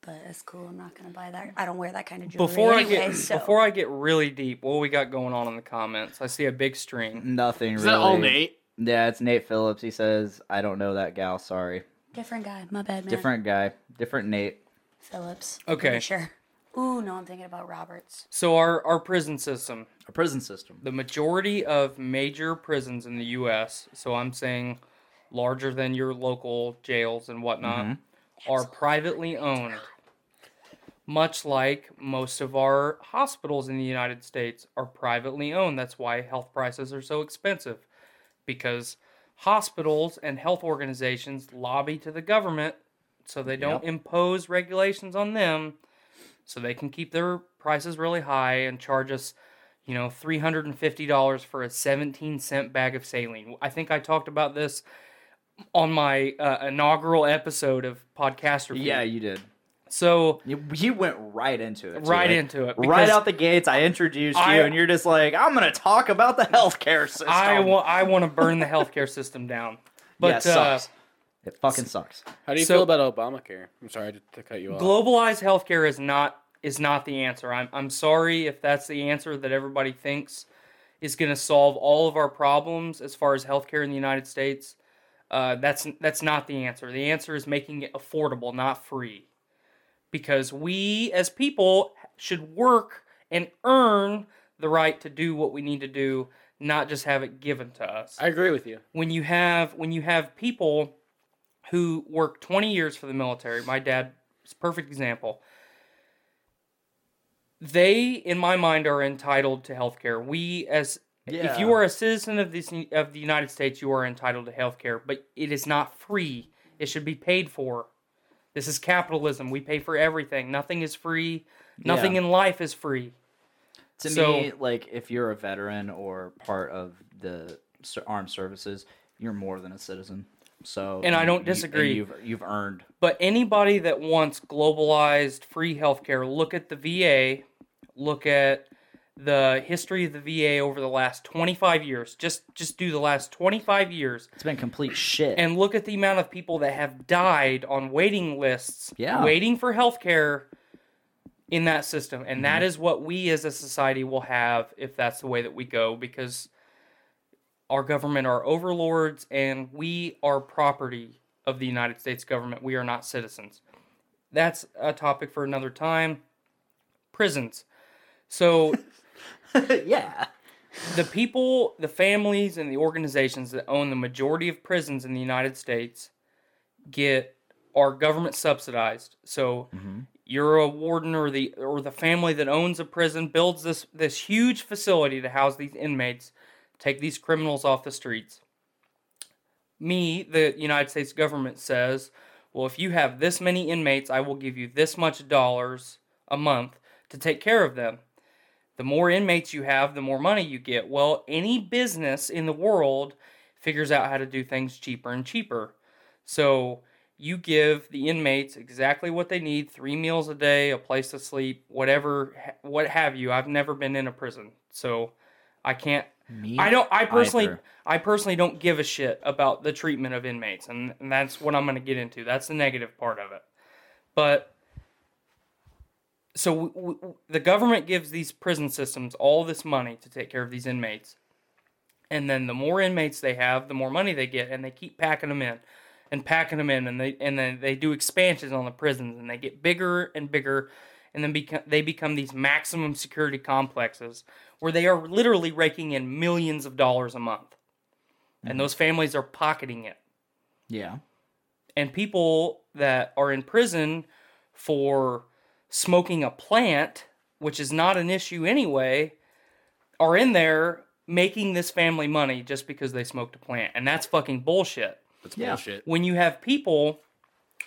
But it's cool. I'm not gonna buy that. I don't wear that kind of jewelry Before I get so before I get really deep, what we got going on in the comments? I see a big string. Nothing Is really. that all Nate? Yeah, it's Nate Phillips. He says, "I don't know that gal. Sorry." different guy. My bad, man. Different guy. Different Nate. Phillips. Okay. Pretty Sure. Ooh, no, I'm thinking about Roberts. So our our prison system, A prison system. the majority of major prisons in the U.S. So I'm saying larger than your local jails and whatnot Mm-hmm. are privately owned. Much like most of our hospitals in the United States are privately owned. That's why health prices are so expensive. Because hospitals and health organizations lobby to the government so they don't Yep. impose regulations on them so they can keep their prices really high and charge us you know $350 for a 17 cent bag of saline i think i talked about this on my uh, inaugural episode of podcast review Yeah, you did. so You, went right into it. too. right Like, into it Right out the gates, I introduced I- you, and you're just like, "I'm gonna talk about the healthcare system." i want i want to burn the healthcare system down but yeah, uh. It fucking sucks. How do you So- feel about Obamacare? I'm sorry to, to cut you off. globalized healthcare is not is not the answer. I'm I'm sorry if that's the answer that everybody thinks is going to solve all of our problems as far as healthcare in the United States. Uh, that's that's not the answer. The answer is making it affordable, not free, because we as people should work and earn the right to do what we need to do, not just have it given to us I agree with you. when you have when you have people who worked 20 years for the military my dad is a perfect example. They in my mind are entitled to health care we as if you are a citizen of this of the united states you are entitled to health care but it is not free. It should be paid for. This is capitalism. We pay for everything. Nothing is free. Nothing Yeah. in life is free. To So- me, like if you're a veteran or part of the armed services, you're more than a citizen. So, And I don't you- and disagree. you've you've earned. But anybody that wants globalized free healthcare, look at the VA, look at the history of the VA over the last 25 years. Just just do the last 25 years. It's been complete shit. And look at the amount of people that have died on waiting lists, Yeah. waiting for health care in that system. And that Mhm. is what we as a society will have if that's the way that we go because our government are overlords and we are property of the United States government. We are not citizens. That's a topic for another time. Prisons. So yeah. The people, the families, and the organizations that own the majority of prisons in the United States get are government subsidized. So mm-hmm. you're a warden or the or the family that owns a prison builds this this huge facility to house these inmates, take these criminals off the streets. Me, the United States government says, well, if you have this many inmates, I will give you this much dollars a month to take care of them. The more inmates you have, the more money you get. Well, any business in the world figures out how to do things cheaper and cheaper. So you give the inmates exactly what they need three meals a day, a place to sleep, whatever, what have you. I've never been in a prison. So I can't. Me I don't. I personally, either. I personally don't give a shit about the treatment of inmates, and, and that's what I'm going to get into. That's the negative part of it. But so the government gives these prison systems all this money to take care of these inmates, and then the more inmates they have, the more money they get, and they keep packing them in, and packing them in, and they and then they do expansions on the prisons, and they get bigger and bigger, and then become they become these maximum security complexes where they are literally raking in millions of dollars a month, and mm-hmm. those families are pocketing it Yeah. and people that are in prison for smoking a plant, which is not an issue anyway, are in there making this family money just because they smoked a plant. And that's fucking bullshit. That's Yeah. bullshit. When you have people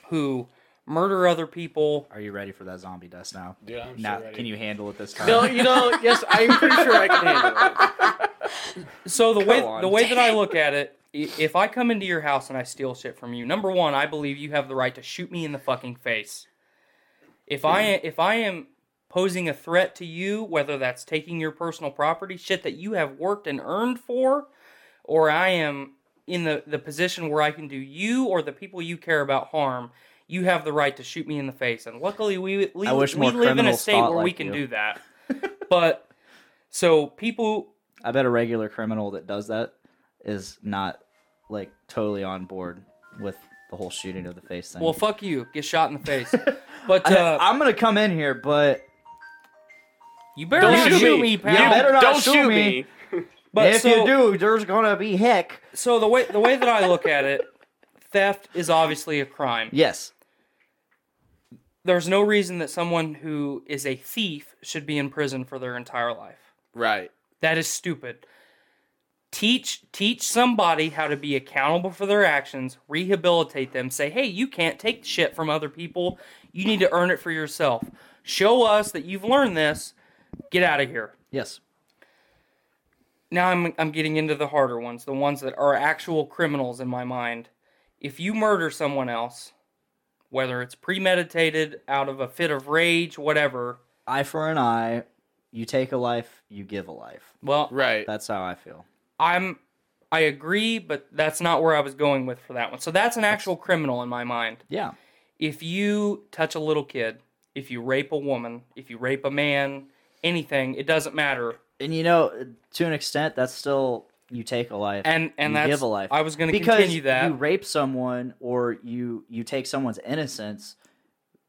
who murder other people. Are you ready for that zombie dust now? Yeah, I'm now, so ready. Can you handle it this time? No, you know, yes, I'm pretty sure I can handle it. So the way on. the way that I look at it, if I come into your house and I steal shit from you, number one, I believe you have the right to shoot me in the fucking face. If I if I am posing a threat to you, whether that's taking your personal property, shit that you have worked and earned for, or I am in the, the position where I can do you or the people you care about harm, you have the right to shoot me in the face. And luckily, we we, I wish we live in a state thought where we can you. do that. but so people I bet a regular criminal that does that is not like totally on board with the whole shooting of the face thing. Well, fuck you. Get shot in the face. But I, uh, I'm gonna come in here, but you better not shoot me, pal. You better not shoot, me. But if so- you do, there's gonna be heck. So the way the way that I look at it, theft is obviously a crime. Yes. There's no reason that someone who is a thief should be in prison for their entire life. Right. That is stupid. Teach teach somebody how to be accountable for their actions, rehabilitate them, say, "Hey, you can't take shit from other people. You need to earn it for yourself. Show us that you've learned this. Get out of here." Yes. Now I'm I'm getting into the harder ones, the ones that are actual criminals in my mind. If you murder someone else, whether it's premeditated, out of a fit of rage, whatever, Eye for an eye. You take a life, you give a life. well, right. That's how I feel. I'm I agree, but that's not where I was going with for that one. So that's an actual criminal in my mind. Yeah. If you touch a little kid, if you rape a woman, if you rape a man, anything, it doesn't matter. And you know, to an extent, that's still you take a life And- and you that's- give a life. I was gonna continue that. you rape someone or you you take someone's innocence.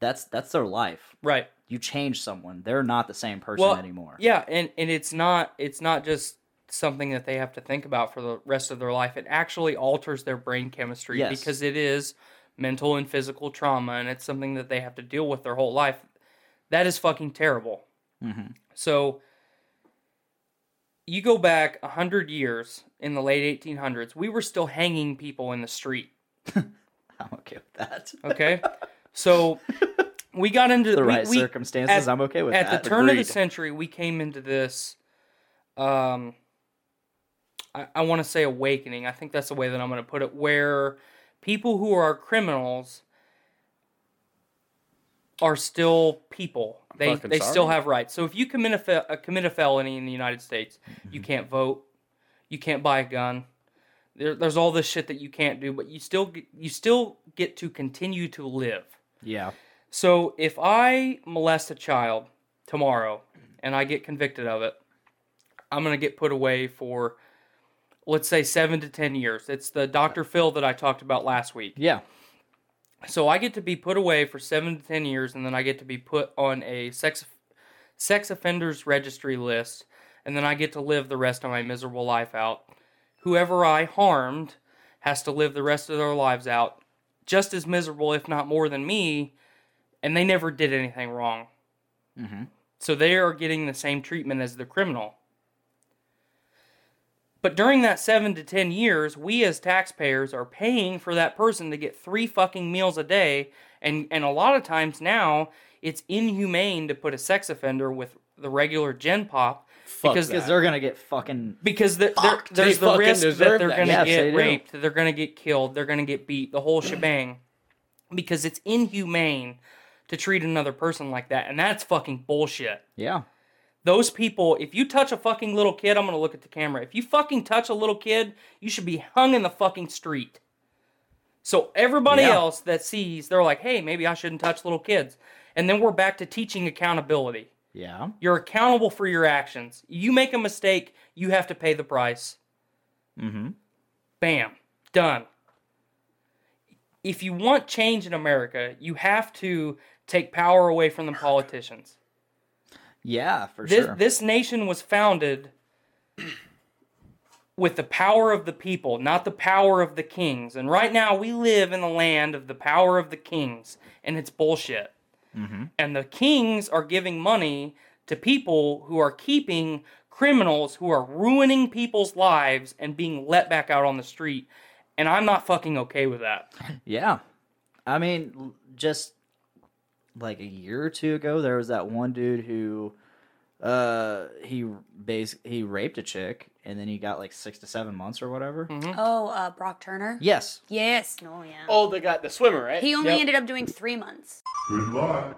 That's that's their life. Right. You change someone; they're not the same person well, anymore. Yeah, and and it's not it's not just something that they have to think about for the rest of their life. It actually alters their brain chemistry Yes. because it is mental and physical trauma, and it's something that they have to deal with their whole life. That is fucking terrible. Mhm. So you go back a hundred years in the late 1800s, we were still hanging people in the street. I'm okay with that. Okay, so we got into The right we- circumstances, I'm okay with at that. At the turn of the century, we came into this. Um, I, I want to say awakening. I think that's the way that I'm going to put it. Where people who are criminals are still people. They they still have rights. So if you commit a, fe- commit a felony in the United States, you can't vote, you can't buy a gun. There, there's all this shit that you can't do, but you still you still get to continue to live. Yeah. So if I molest a child tomorrow and I get convicted of it, I'm gonna get put away for let's say seven to ten years. It's the Dr. Phil that I talked about last week. Yeah. So I get to be put away for seven to ten years, and then I get to be put on a sex sex offenders registry list, and then I get to live the rest of my miserable life out. Whoever I harmed has to live the rest of their lives out just as miserable, if not more than me, and they never did anything wrong. Mm-hmm. So they are getting the same treatment as the criminal. But during that seven to ten years, we as taxpayers are paying for that person to get three fucking meals a day, and and a lot of times now it's inhumane to put a sex offender with the regular Gen Pop Fuck because because they're gonna get fucking because the, there, Fucked. there's They the fucking risk that they're that. going to Yes, get do. raped, they're going to get killed, they're going to get beat, the whole shebang, because it's inhumane to treat another person like that, and that's fucking bullshit. yeah. Those people, if you touch a fucking little kid, I'm gonna look at the camera. If you fucking touch a little kid, you should be hung in the fucking street. So everybody Yeah. else that sees, they're like, hey, maybe I shouldn't touch little kids. And then we're back to teaching accountability. Yeah. You're accountable for your actions. You make a mistake, you have to pay the price. Mm-hmm. Bam. Done. If you want change in America, you have to take power away from the politicians. Yeah, for this, sure. This nation was founded with the power of the people, not the power of the kings. And right now, we live in the land of the power of the kings, and it's bullshit. mm-hmm. And the kings are giving money to people who are keeping criminals who are ruining people's lives and being let back out on the street. And I'm not fucking okay with that. Yeah. I mean, just like a year or two ago, there was that one dude who uh he bas- he raped a chick and then he got like six to seven months or whatever. Oh, uh, Brock Turner. Yes. Yes. Oh yeah. Oh, they got the swimmer, right? He only Yep. ended up doing three months. Good luck.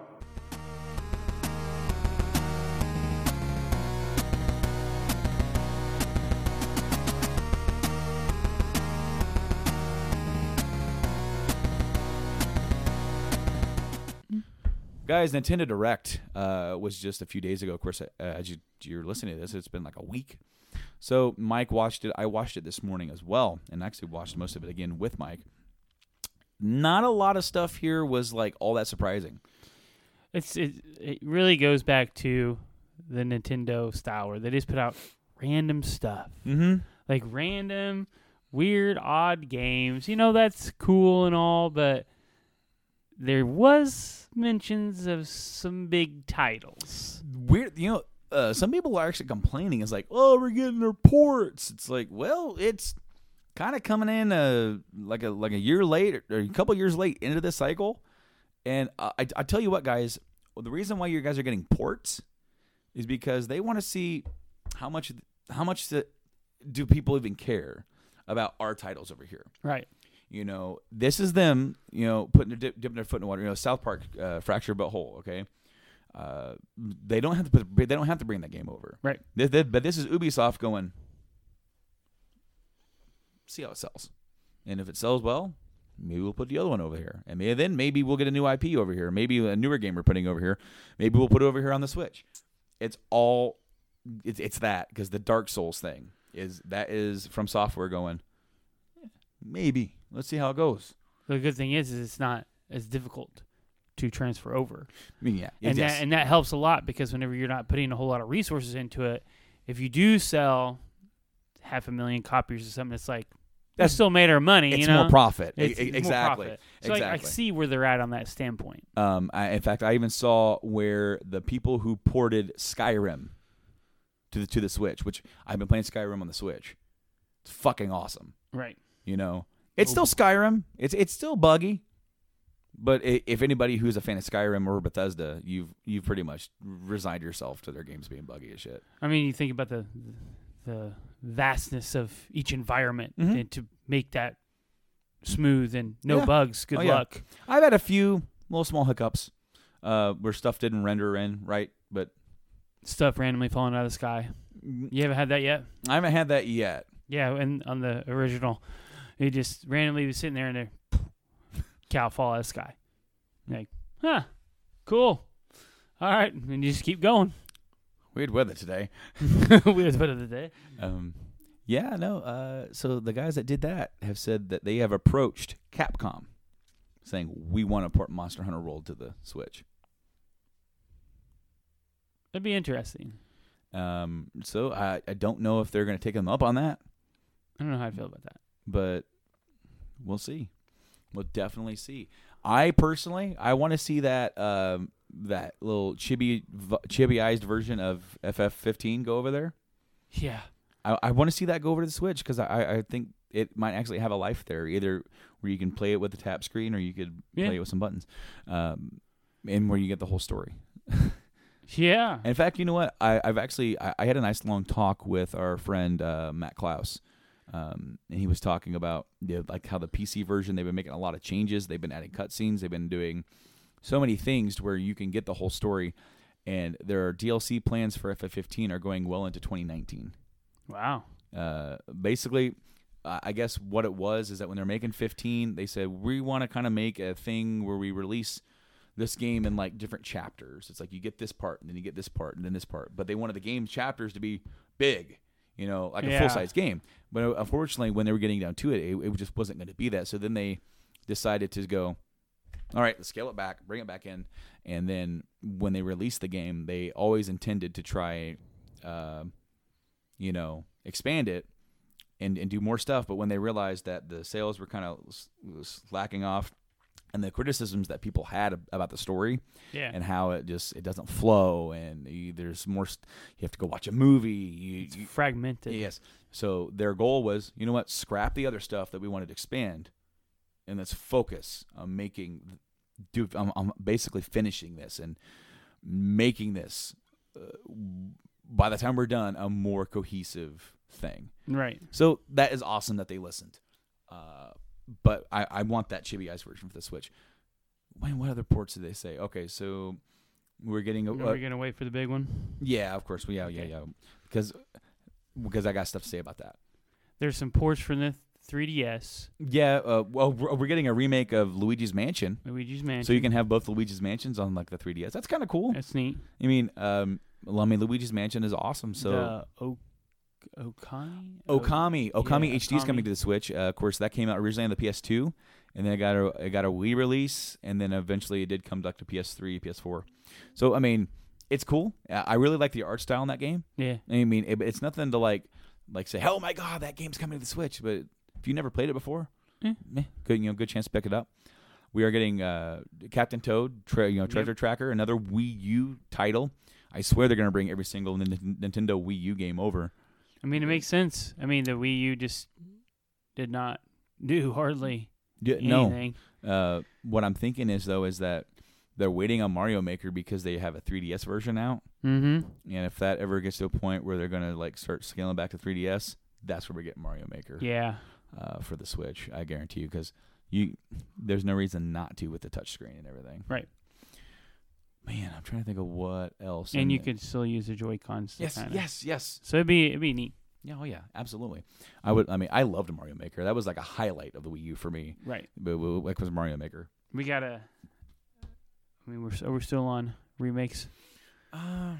Guys, Nintendo Direct uh, was just a few days ago. Of course, uh, as you, you're listening to this, it's been like a week. So Mike watched it. I watched it this morning as well, and actually watched most of it again with Mike. Not a lot of stuff here was like all that surprising. It's it, it really goes back to the Nintendo style where they just put out random stuff. Mm-hmm. Like random, weird, odd games. You know, that's cool and all, but there was mentions of some big titles. Weird, you know. Uh, some people are actually complaining. It's like, oh, we're getting our ports. It's like, well, it's kind of coming in uh, like a like a year late or a couple years late into this cycle. And uh, I, I tell you what, guys, the reason why you guys are getting ports is because they want to see how much how much do people even care about our titles over here. Right. You know, this is them. You know, putting their dip, dipping their foot in the water. You know, South Park, uh, fracture but whole. Okay, uh, they don't have to put. They don't have to bring that game over. Right. This, this- but this is Ubisoft going. See how it sells, and if it sells well, maybe we'll put the other one over here, and maybe, then maybe we'll get a new IP over here. Maybe a newer game we're putting over here. Maybe we'll put it over here on the Switch. It's all. It's it's that because the Dark Souls thing is that is FromSoftware going. Maybe let's see how it goes. The good thing is, is it's not as difficult to transfer over. I mean, yeah, and that and that helps a lot because whenever you're not putting a whole lot of resources into it, if you do sell half a million copies or something, it's like That's- still made our money. it's you know? more profit. It's, it's more exactly. profit. So I- I, see where they're at on that standpoint. Um, I, in fact, I even saw where the people who ported Skyrim to the to the Switch, which I've been playing Skyrim on the Switch, it's fucking awesome. Right. You know, it's still Skyrim. It's it's still buggy, but i if anybody who's a fan of Skyrim or Bethesda, you've you've pretty much resigned yourself to their games being buggy as shit. I mean, you think about the the vastness of each environment Mhm. and to make that smooth and no Yeah. bugs. Good Oh, yeah. luck. I've had a few little small hiccups. uh, where stuff didn't render in right, but Stuff randomly falling out of the sky. You haven't had that yet? I haven't had that yet. Yeah, and on the original, he just randomly was sitting there and there, cow fall out of the sky. Like, huh, cool. All right, and you just keep going. Weird weather today. Weird weather today. Um, yeah, no. Uh, so the guys that did that have said that they have approached Capcom, saying we want to port Monster Hunter World to the Switch. That'd be interesting. Um, so I, I don't know if they're going to take them up on that, I don't know how I feel about that. but we'll see. We'll definitely see. I personally, I want to see that um, that little chibi chibi chibiized version of FF15 go over there. Yeah. I, I want to see that go over to the Switch because I, I think it might actually have a life there, either where you can play it with the tap screen or you could Yeah. play it with some buttons, um, and where you get the whole story. Yeah. In fact, you know what? I, I've actually I, I had a nice long talk with our friend uh, Matt Klaus, um, and he was talking about you know, like how the PC version they've been making a lot of changes. They've been adding cutscenes. They've been doing so many things to where you can get the whole story, and their DLC plans for FF15 are going well into 2019. Wow. Uh, basically, I guess what it was is that when they're making 15, they said we want to kind of make a thing where we release this game in like different chapters. It's like you get this part and then you get this part and then this part. But they wanted the game chapters to be big, you know, like a full size game. But uh, unfortunately, when they were getting down to it, it, it just wasn't going to be that. So then they decided to go, all right, let's scale it back, bring it back in. And then when they released the game, they always intended to try, uh, you know, expand it and, and do more stuff. But when they realized that the sales were kind of slacking off, and the criticisms that people had about the story, Yeah. and how it just it doesn't flow, and you, there's more, st- you have to go watch a movie. You, It's you- fragmented. Yes. So their goal was, you know what, scrap the other stuff that we wanted to expand, and let's focus on making, do, I'm, I'm basically finishing this and making this. Uh, by the time we're done, a more cohesive thing. Right. So that is awesome that they listened. Uh, but I, I want that chibiized version for the Switch. When what other ports did they say? Okay, so we're getting a. Are we gonna wait for the big one? Yeah, of course. We yeah, yeah, yeah. Because because I got stuff to say about that. There's some ports from the 3DS. Yeah, uh, well, we're we're getting a remake of Luigi's Mansion. Luigi's Mansion. So you can have both Luigi's Mansions on like the 3DS. That's kind of cool. That's neat. I mean, um, well, I mean, Luigi's Mansion is awesome. So the Okami. Okami, Okami yeah, HD is coming to the Switch. Uh, of course, that came out originally on the PS2, and then it got a it got a Wii release, and then eventually it did come back to PS3, PS4. So I mean, it's cool. I really like the art style in that game. Yeah. I mean, it, it's nothing to like like say, oh my god, that game's coming to the Switch. But if you never played it before, Eh. meh, good you know, good chance to pick it up. We are getting uh, Captain Toad, tre- you know, Treasure Tracker, another Wii U title. I swear they're going to bring every single Nin- Nintendo Wii U game over. I mean, it makes sense. I mean, the Wii U just did not do hardly Yeah, anything. no. Uh, what I'm thinking is though is that they're waiting on Mario Maker because they have a 3DS version out. Mhm. And if that ever gets to a point where they're gonna like start scaling back to 3DS, that's where we get Mario Maker. Yeah. Uh, for the Switch, I guarantee you, because you there's no reason not to with the touchscreen and everything. Right. Man, I'm trying to think of what else. And you there. could still use the Joy Cons. Yes, yes, yes. So it'd be it'd be neat. Yeah, oh yeah, absolutely. I would. I mean, I loved Mario Maker. That was like a highlight of the Wii U for me. Right. But like was Mario Maker. We gotta. I mean, we're so we're still on remakes. Uh,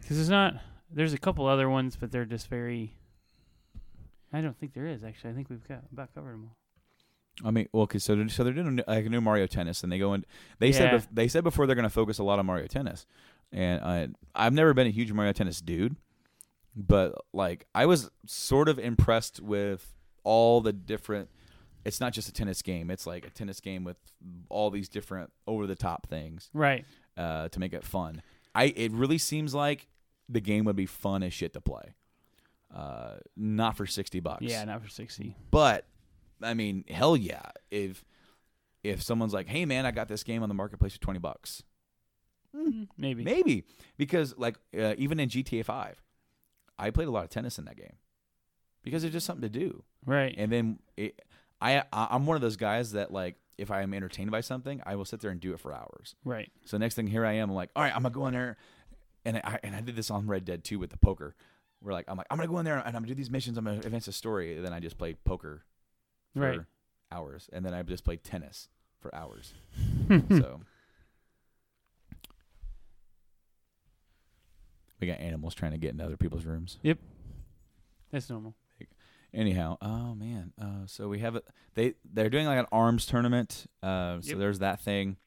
because it's not. There's a couple other ones, but they're just very. I don't think there is actually. I think we've got about covered them all. I mean, well, cause so they're, so they're doing a new- like a new Mario Tennis, and they go in. They said Yeah. bef- they said before they're going to focus a lot on Mario Tennis, and I I've never been a huge Mario Tennis dude, but like I was sort of impressed with all the different. It's not just a tennis game; it's like a tennis game with all these different over the top things, Right. Uh, to make it fun. I it really seems like the game would be fun as shit to play. Uh, not for sixty bucks. Yeah, not for sixty. But I mean, hell yeah! If if someone's like, "Hey man, I got this game on the marketplace for twenty bucks," maybe, maybe because like uh, even in GTA Five, I played a lot of tennis in that game because it's just something to do. Right. And then it, I I- I'm one of those guys that like if I am entertained by something, I will sit there and do it for hours. Right. So next thing, here I am, I'm like, all right, I'm gonna go in there, and I and I did this on Red Dead 2 with the poker. We're like, I'm like, I'm gonna go in there and I'm gonna do these missions. I'm gonna advance the story. And then I just played poker for Right. hours, and then I just played tennis for hours. so we got animals trying to get into other people's rooms. Yep. That's normal. Anyhow, oh man, uh, so we have it. They they're doing like an arms tournament. Uh, so Yep. there's that thing.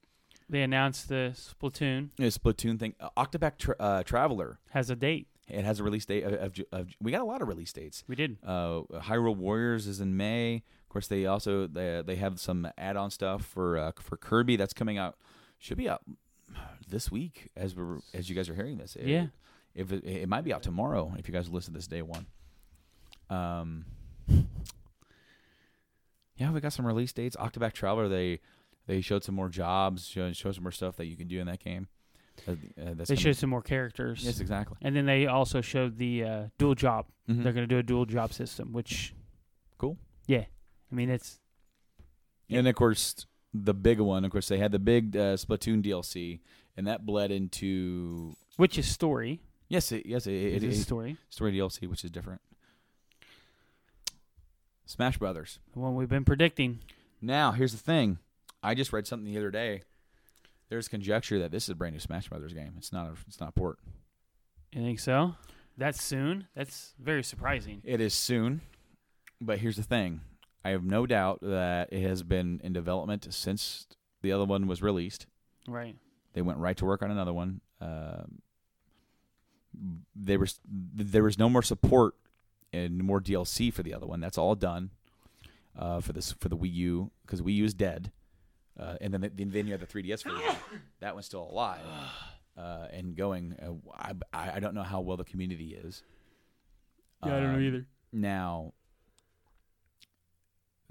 They announced the Splatoon A Splatoon thing. Uh, tra- uh, Traveler has a date. It has a release date of, of, of. We got a lot of release dates. We did. Uh, Hyrule Warriors is in May. Of course, they also they, they have some add-on stuff for uh, for Kirby that's coming out. Should be out this week as we as you guys are hearing this. It- Yeah. If it, it might be out tomorrow if you guys listen to this day one. Um. Yeah, we got some release dates. Octopath Traveler, they they showed some more jobs, showed, showed some more stuff that you can do in that game. Uh, uh, that's they showed some more characters. Yes, exactly. And then they also showed the uh, dual job. Mhm. They're going to do a dual job system, which Cool. Yeah, I mean it's And of course, the big one. Of course, they had the big uh, Splatoon DLC, and that bled into which is story. yes, it, yes, it, It it is story. story DLC, which is different. Smash Brothers. The one we've been predicting. Now, here's the thing. I just read something the other day. There's conjecture that this is a brand new Smash Brothers game. It's not. A, it's not a port. You think so? That's soon. That's very surprising. It is soon, but here's the thing. I have no doubt that it has been in development since the other one was released. Right. They went right to work on another one. Um, there was there was no more support and more DLC for the other one. That's all done uh, for this for the Wii U because Wii U is dead. Uh, and then then you have the 3DS version. that one's still alive uh, and going. Uh, I I don't know how well the community is. Yeah, I don't know Um, either. Now,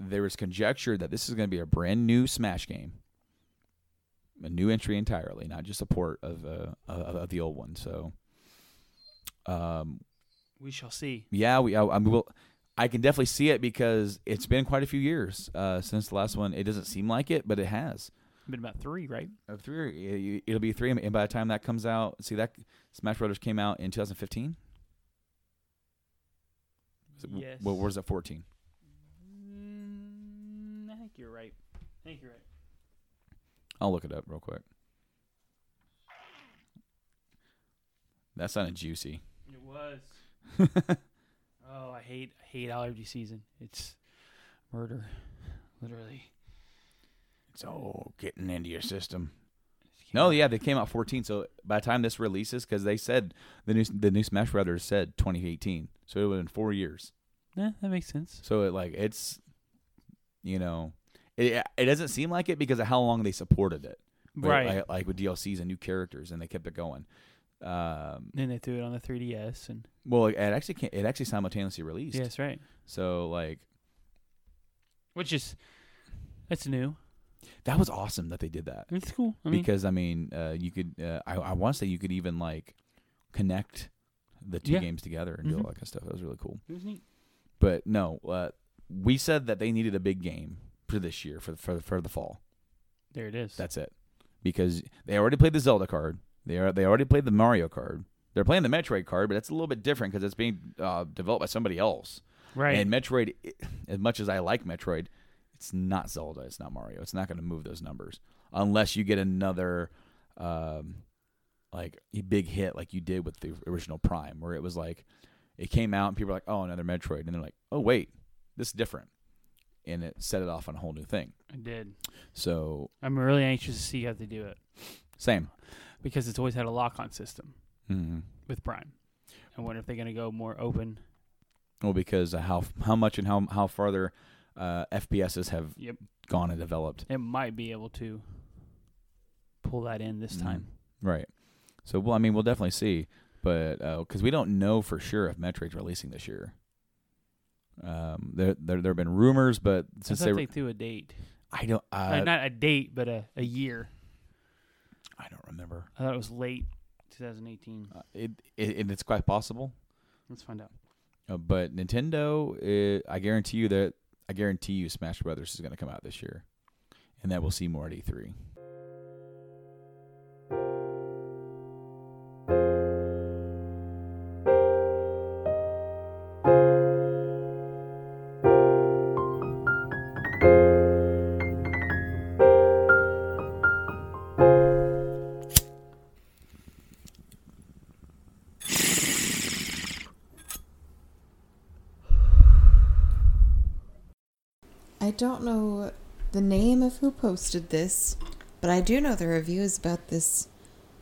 there is conjecture that this is going to be a brand new Smash game, a new entry entirely, not just a port of uh, of, of the old one. So, um, We shall see. yeah, we I, I mean, we'll, I can definitely see it because it's been quite a few years uh, since the last one. It doesn't seem like it, but it has. Been about three, right? Uh, three, it- it'll be three, and by the time that comes out, see that Smash Brothers came out in 2015. Was it- Yes. What was it? 14. You're right. I think you're right. I'll look it up real quick. That sounded juicy. It was. oh, I hate I hate allergy season. It's murder, literally. It's all getting into your system. No, yeah, they came out 14. So by the time this releases, because they said the new the new Smash Brothers said 2018, so it would have been four years. Yeah, that makes sense. So it like it's, you know, it it doesn't seem like it because of how long they supported it, Right. Like, like with DLCs and new characters, and they kept it going. Um, Then they threw it on the 3DS, and well, it actually can it actually simultaneously released. That's right. So like which is that's new. that was awesome that they did that. It's cool. I mean, because I mean, uh, you could. Uh, I, I want to say you could even like connect the two Yeah. games together and do Mhm. all that kind of stuff. That was really cool. It was neat. But no, uh, we said that they needed a big game for this year for for for the fall. there it is. That's it, because they already played the Zelda card. They are they already played the Mario card. They're playing the Metroid card, but it's a little bit different because it's being uh, developed by somebody else. Right. And Metroid, as much as I like Metroid, it's not Zelda. It's not Mario. It's not going to move those numbers unless you get another, um, like a big hit like you did with the original Prime, where it was like it came out and people were like, "Oh, another Metroid," and they're like, "Oh, wait, this is different," and it set it off on a whole new thing. I did. So I'm really anxious to see how they do it same. because it's always had a lock-on system Mhm. with Prime. I wonder if they're going to go more open. Well, because of how how much and how how farther uh, FPSs have Yep. gone and developed. It might be able to pull that in this time. Mhm. Right. So, well, I mean, we'll definitely see, but because we don't know for sure if Metroid's releasing this year. Um, there, there, there have been rumors, but since they, they, threw a date. I don't, Uh, uh, not a date, but a, a year. I don't remember. I thought it was late 2018. Uh, it, it, it's quite possible. Let's find out. Uh, but Nintendo, uh I guarantee you that I guarantee you Smash Brothers is going to come out this year, and that we'll see more at E E3. Don't know the name of who posted this, but I do know the review is about this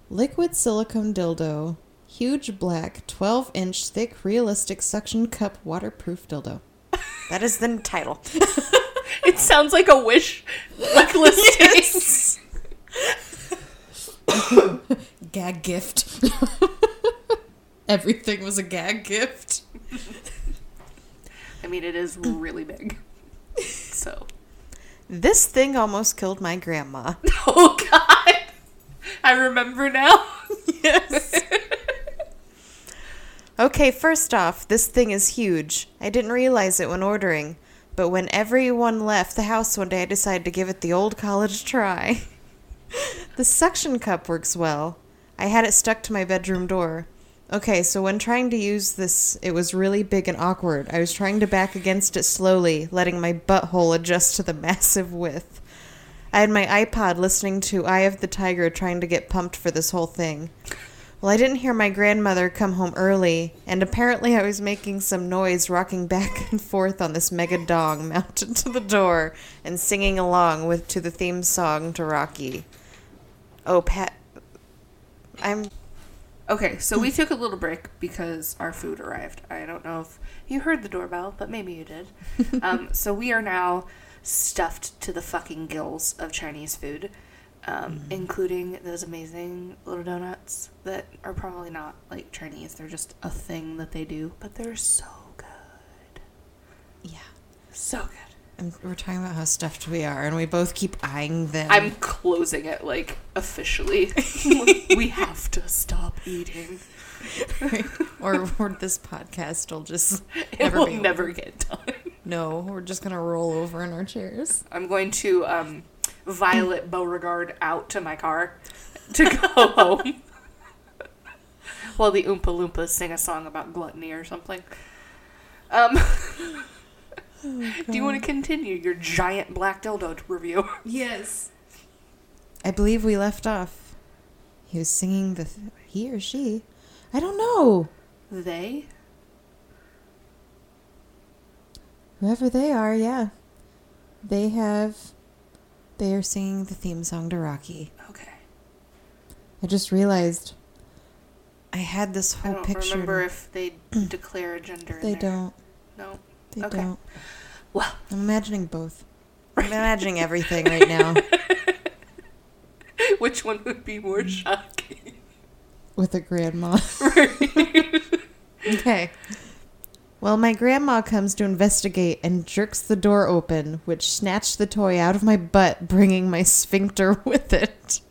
liquid silicone dildo, huge black, 12 inch thick, realistic suction cup waterproof dildo. That is the title. It sounds like a wish like listing. gag gift. Everything was a gag gift. I mean, it is really big. So, This thing almost killed my grandma. oh god, I remember now. Yes. Okay, first off, this thing is huge. I didn't realize it when ordering, but when everyone left the house one day, I decided to give it the old college try. the suction cup works well. I had it stuck to my bedroom door. Okay, so when trying to use this, it was really big and awkward. I was trying to back against it slowly, letting my butthole adjust to the massive width. I had my iPod listening to Eye of the Tiger trying to get pumped for this whole thing. Well, I didn't hear my grandmother come home early, and apparently I was making some noise rocking back and forth on this mega dong mounted to the door and singing along with to the theme song to Rocky. Oh, Pat. I'm. Okay, so we took a little break because our food arrived. I don't know if you heard the doorbell, but maybe you did. um, so we are now stuffed to the fucking gills of Chinese food, um, including those amazing little donuts that are probably not like Chinese. They're just a thing that they do, but they're so good. Yeah. So good. And we're talking about how stuffed we are, and we both keep eyeing them. I'm closing it like officially. we have to stop eating. or, or this podcast will just It never will never over. get done. No, we're just gonna roll over in our chairs. I'm going to um, Violet Beauregarde out to my car to go home. While the Oompa Loompas sing a song about gluttony or something. Um, Oh, do you want to continue your giant black dildo review? Yes. I believe we left off. He was singing the. Th- he or she? I don't know. They? Whoever they are, yeah. They have. They are singing the theme song to Rocky. Okay. I just realized. I had this whole picture. I don't picture. remember if they declare a gender. in They there. don't. No. They Okay. don't. Well, I'm imagining both. I'm imagining everything right now Which one would be more shocking? with a grandma. okay. Well, my grandma comes to investigate and jerks the door open, which snatched the toy out of my butt, bringing my sphincter with it.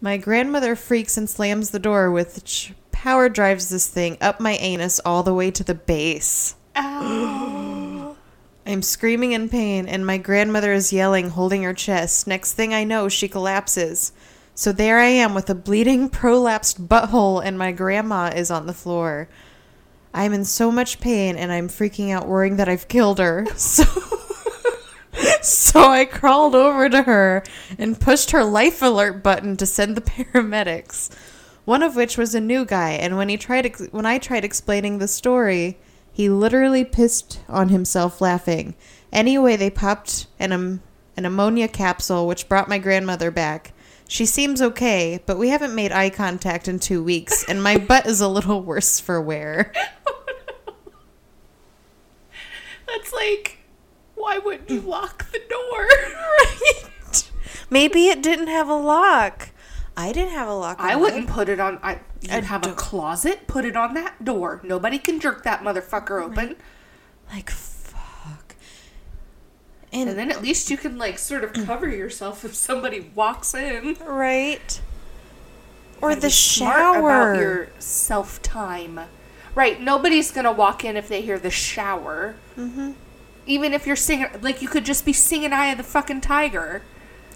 My grandmother freaks and slams the door, which power drives this thing up my anus all the way to the base. Ow. I'm screaming in pain, and my grandmother is yelling, holding her chest. Next thing I know, she collapses. So there I am with a bleeding, prolapsed butthole, and my grandma is on the floor. I'm in so much pain, and I'm freaking out, worrying that I've killed her. So, so I crawled over to her and pushed her life alert button to send the paramedics. One of which was a new guy, and when he tried ex- when I tried explaining the story, he literally pissed on himself laughing. Anyway, they popped an um, an ammonia capsule, which brought my grandmother back. She seems okay, but we haven't made eye contact in two weeks, and my butt is a little worse for wear. That's like, why wouldn't you lock the door? right. Maybe it didn't have a lock. I didn't have a lock. I wouldn't put it on. I you have a closet. Put it on that door. Nobody can jerk that motherfucker open. Like fuck. And, then at least you can like sort of cover yourself if somebody walks in. Right. Or the shower. about your self time. Right. Nobody's gonna walk in if they hear the shower. Mm-hmm. Even if you're singing, like you could just be singing "Eye of the fucking Tiger."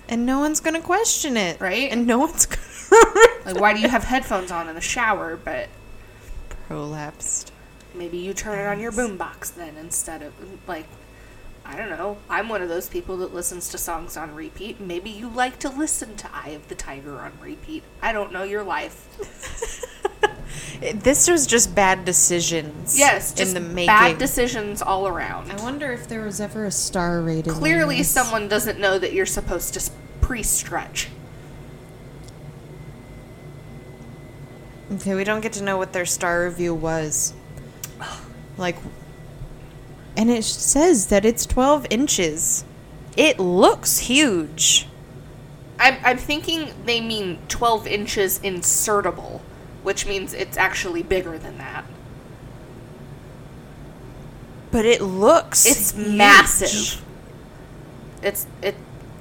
And no one's gonna question it. Right? And no one's gonna Like, why do you have headphones on in the shower? But prolapsed. maybe you turn it on your boombox then instead of like. I don't know. I'm one of those people that listens to songs on repeat. Maybe you like to listen to Eye of the Tiger on repeat. I don't know your life. This was just bad decisions. Yes, in just the making. bad decisions all around. I wonder if there was ever a star rating. Clearly, someone doesn't know that you're supposed to pre-stretch. Okay, we don't get to know what their star review was. Like, and it says that it's 12 inches. It looks huge. I'm, I'm thinking they mean 12 inches insertable, which means it's actually bigger than that. But it looks It's huge. massive. It's it.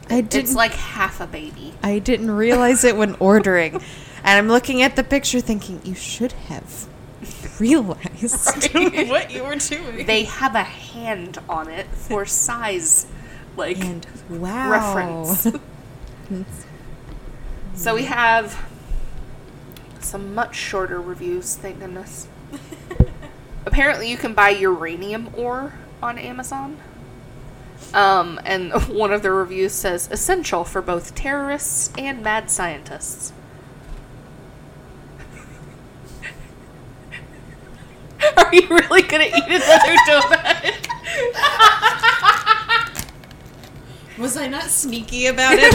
I It's didn't- like half a baby. I didn't realize it when ordering. And I'm looking at the picture thinking, you should have realized what you were doing. They have a hand on it for size, like wow. reference. so we have some much shorter reviews. Thank goodness. Apparently, you can buy uranium ore on Amazon. Um, and one of the reviews says essential for both terrorists and mad scientists. Are you really gonna eat another donut? Was I not sneaky about it?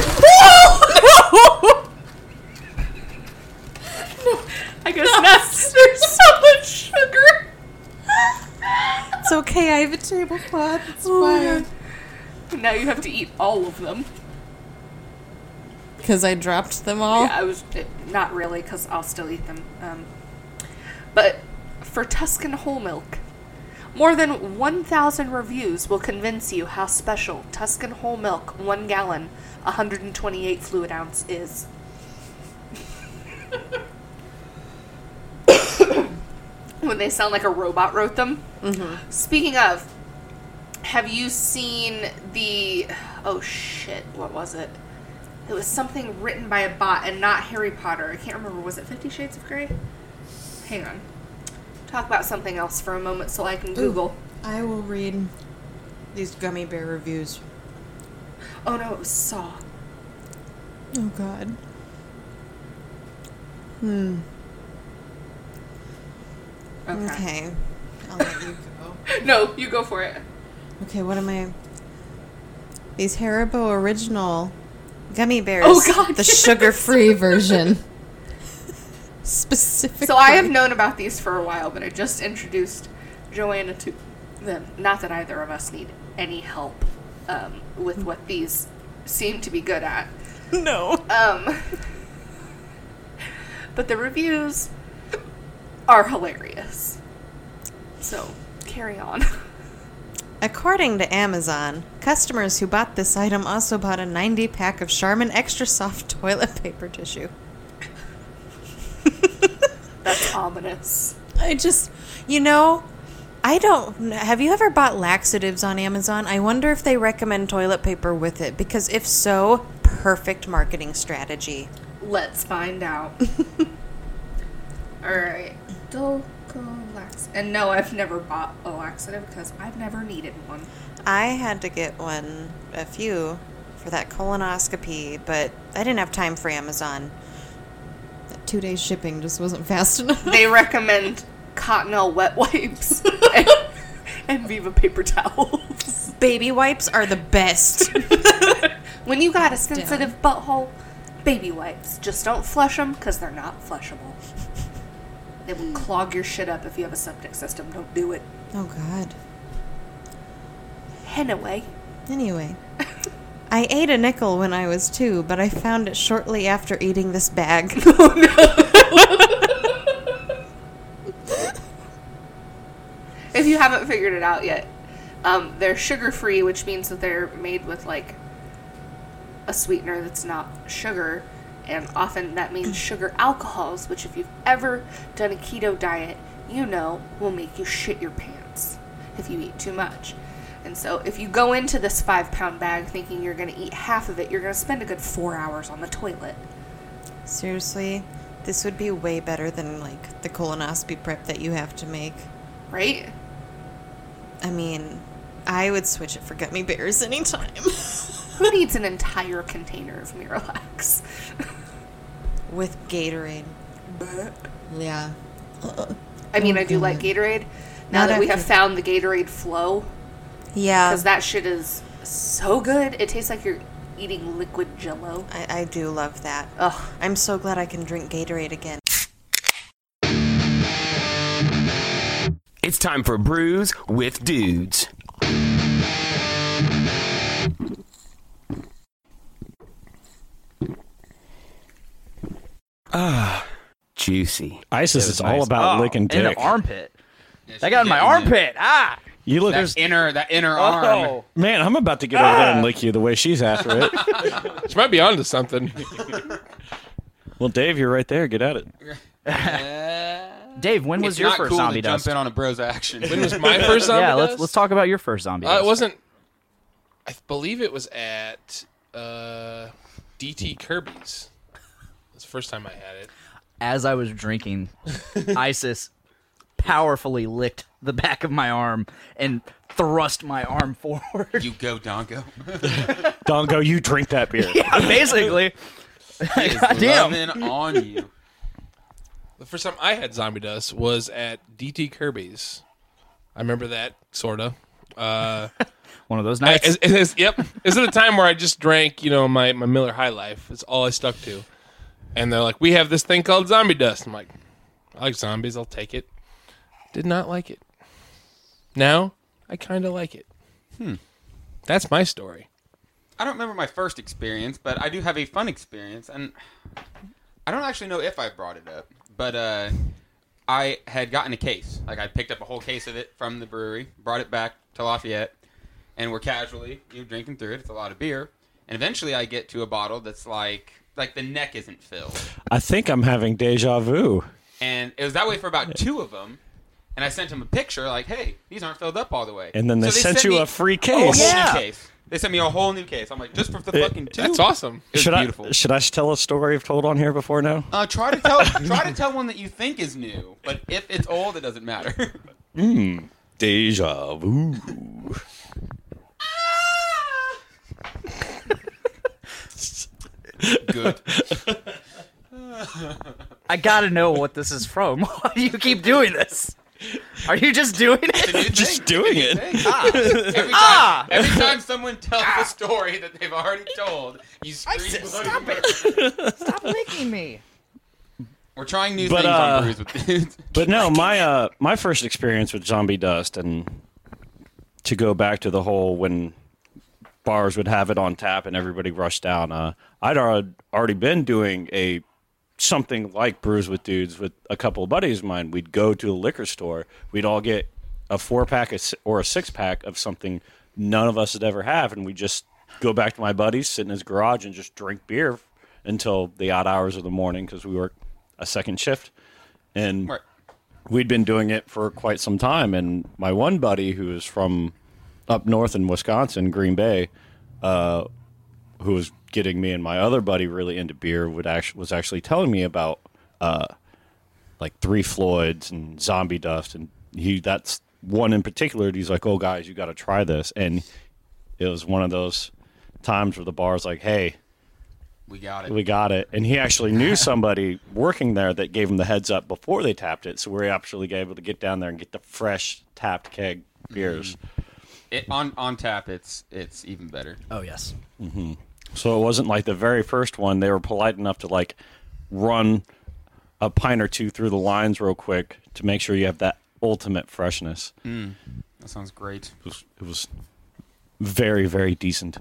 I guess not. There's so much sugar. it's okay, I have a tablecloth. It's Oh, fine. Now you have to eat all of them. Because I dropped them all? Yeah, I was eh, not really because I'll still eat them. Um, but for Tuscan whole milk, more than 1,000 reviews will convince you how special Tuscan whole milk, one gallon, 128 fluid ounce is. when they sound like a robot wrote them. Mm-hmm. Speaking of, have you seen the? Oh shit! What was it? It was something written by a bot and not Harry Potter. I can't remember. Was it Fifty Shades of Grey? Hang on. Talk about something else for a moment so I can Google. I will read these gummy bear reviews. Oh no, it was Saw. Oh god. Hmm. Okay. Okay. I'll let you go. no, you go for it. Okay, what am I? These Haribo original gummy bears. Oh, God, The yes. sugar-free version. Specifically. So I have known about these for a while, but I just introduced Joanna to them. Not that either of us need any help um, with what these seem to be good at. No. Um, but the reviews are hilarious. So carry on. According to Amazon, customers who bought this item also bought a 90 pack of Charmin Extra Soft toilet paper tissue. That's ominous. I just, you know, I don't. Have you ever bought laxatives on Amazon? I wonder if they recommend toilet paper with it because if so, perfect marketing strategy. Let's find out. All right. Dulco lax. And no, I've never bought a laxative because I've never needed one. I had to get one, a few, for that colonoscopy, but I didn't have time for Amazon. That two days shipping just wasn't fast enough. They recommend Cottonelle wet wipes and, and Viva paper towels. Baby wipes are the best. When you got a sensitive butthole, baby wipes. Just don't flush them because they're not flushable. They will clog your shit up if you have a septic system. Don't do it. Oh, God. Anyway, Anyway, I ate a nickel when I was two, but I found it shortly after eating this bag. Oh no! if you haven't figured it out yet, um, they're sugar free, which means that they're made with like a sweetener that's not sugar, and often that means sugar alcohols, which, if you've ever done a keto diet, you know will make you shit your pants if you eat too much. And so if you go into this five pound bag thinking you're going to eat half of it, you're going to spend a good four hours on the toilet. Seriously, this would be way better than like the colonoscopy prep that you have to make. Right? I mean, I would switch it for gummy bears anytime. Who needs an entire container of Miralax? With Gatorade. Yeah. I mean, I do Oh, like Gatorade. Now Not that we have found the Gatorade flow, Yeah. because that shit is so good. It tastes like you're eating liquid Jello. I, I do love that. Ugh. I'm so glad I can drink Gatorade again. It's time for Brews with Dudes. Ah, juicy. ISIS is all nice. about Oh, licking in the dick. armpit. That got in my armpit. Ah. You look that inner that inner arm. Oh. Man, I'm about to get over there and lick you the way she's after it. She might be onto something. well, Dave, you're right there. Get at it. Dave, when was your not first cool to zombie jump in on a bro's action. When was my first zombie Yeah, let's dust? let's talk about your first zombie. Uh, it wasn't. I believe it was at uh, DT Kirby's. That's the first time I had it. As I was drinking, Isis powerfully licked the back of my arm and thrust my arm forward. You go, Donko. Dongo, you drink that beer. yeah, basically. He is Goddamn. on you. The first time I had zombie dust was at DT Kirby's. I remember that sorta. Uh, One of those nights. It, it is, yep. Is it a time where I just drank, you know, my, my Miller High Life? It's all I stuck to. And they're like, "We have this thing called zombie dust." I'm like, "I like zombies. I'll take it." Did not like it. Now I kind of like it. Hmm. That's my story. I don't remember my first experience, but I do have a fun experience, and I don't actually know if I brought it up, but uh, I had gotten a case. Like I picked up a whole case of it from the brewery, brought it back to Lafayette, and we're casually you know, drinking through it. It's a lot of beer, and eventually I get to a bottle that's like like the neck isn't filled, I think I'm having deja vu. and it was that way for about two of them. And I sent him a picture, like, "Hey, these aren't filled up all the way." And then they sent you me a free a whole case. new Yeah. case. They sent me a whole new case. I'm like, just for the It- fucking two. That's awesome. It was should beautiful. I should I tell a story I've told on here before now? Uh, try to tell try to tell one that you think is new, but if it's old, it doesn't matter. Mmm, deja vu. Good. I gotta know what this is from. Why do you keep doing this? Are you just doing it? Just doing it. Ah, every, time, Ah! every time someone tells a story that they've already told, you scream. stop it! Stop licking me. We're trying new But things uh, on brews with dudes. but no, my uh my first experience with zombie dust and to go back to the whole when bars would have it on tap and everybody rushed down. Uh, I'd already been doing a something like brews with dudes with a couple of buddies of mine. We'd go to a liquor store. We'd all get a four pack or a six pack of something none of us had ever have, and we'd just go back to my buddies, sit in his garage, and just drink beer until the odd hours of the morning because we work a second shift. And Right. we'd been doing it for quite some time. And my one buddy, who was from up north in Wisconsin, Green Bay, uh, who was getting me and my other buddy really into beer, would actually was actually telling me about uh, like Three Floyds and Zombie Dust, and he that's one in particular. He's like, "Oh, guys, you got to try this," and it was one of those times where the bar's like, "Hey." We got it. We got it. And he actually knew somebody working there that gave him the heads up before they tapped it. So we were actually able to get down there and get the fresh tapped keg beers. It, on on tap, it's it's even better. Oh yes. hmm So it wasn't like the very first one. They were polite enough to like run a pint or two through the lines real quick to make sure you have that ultimate freshness. Mm, that sounds great. It was, it was very, very decent.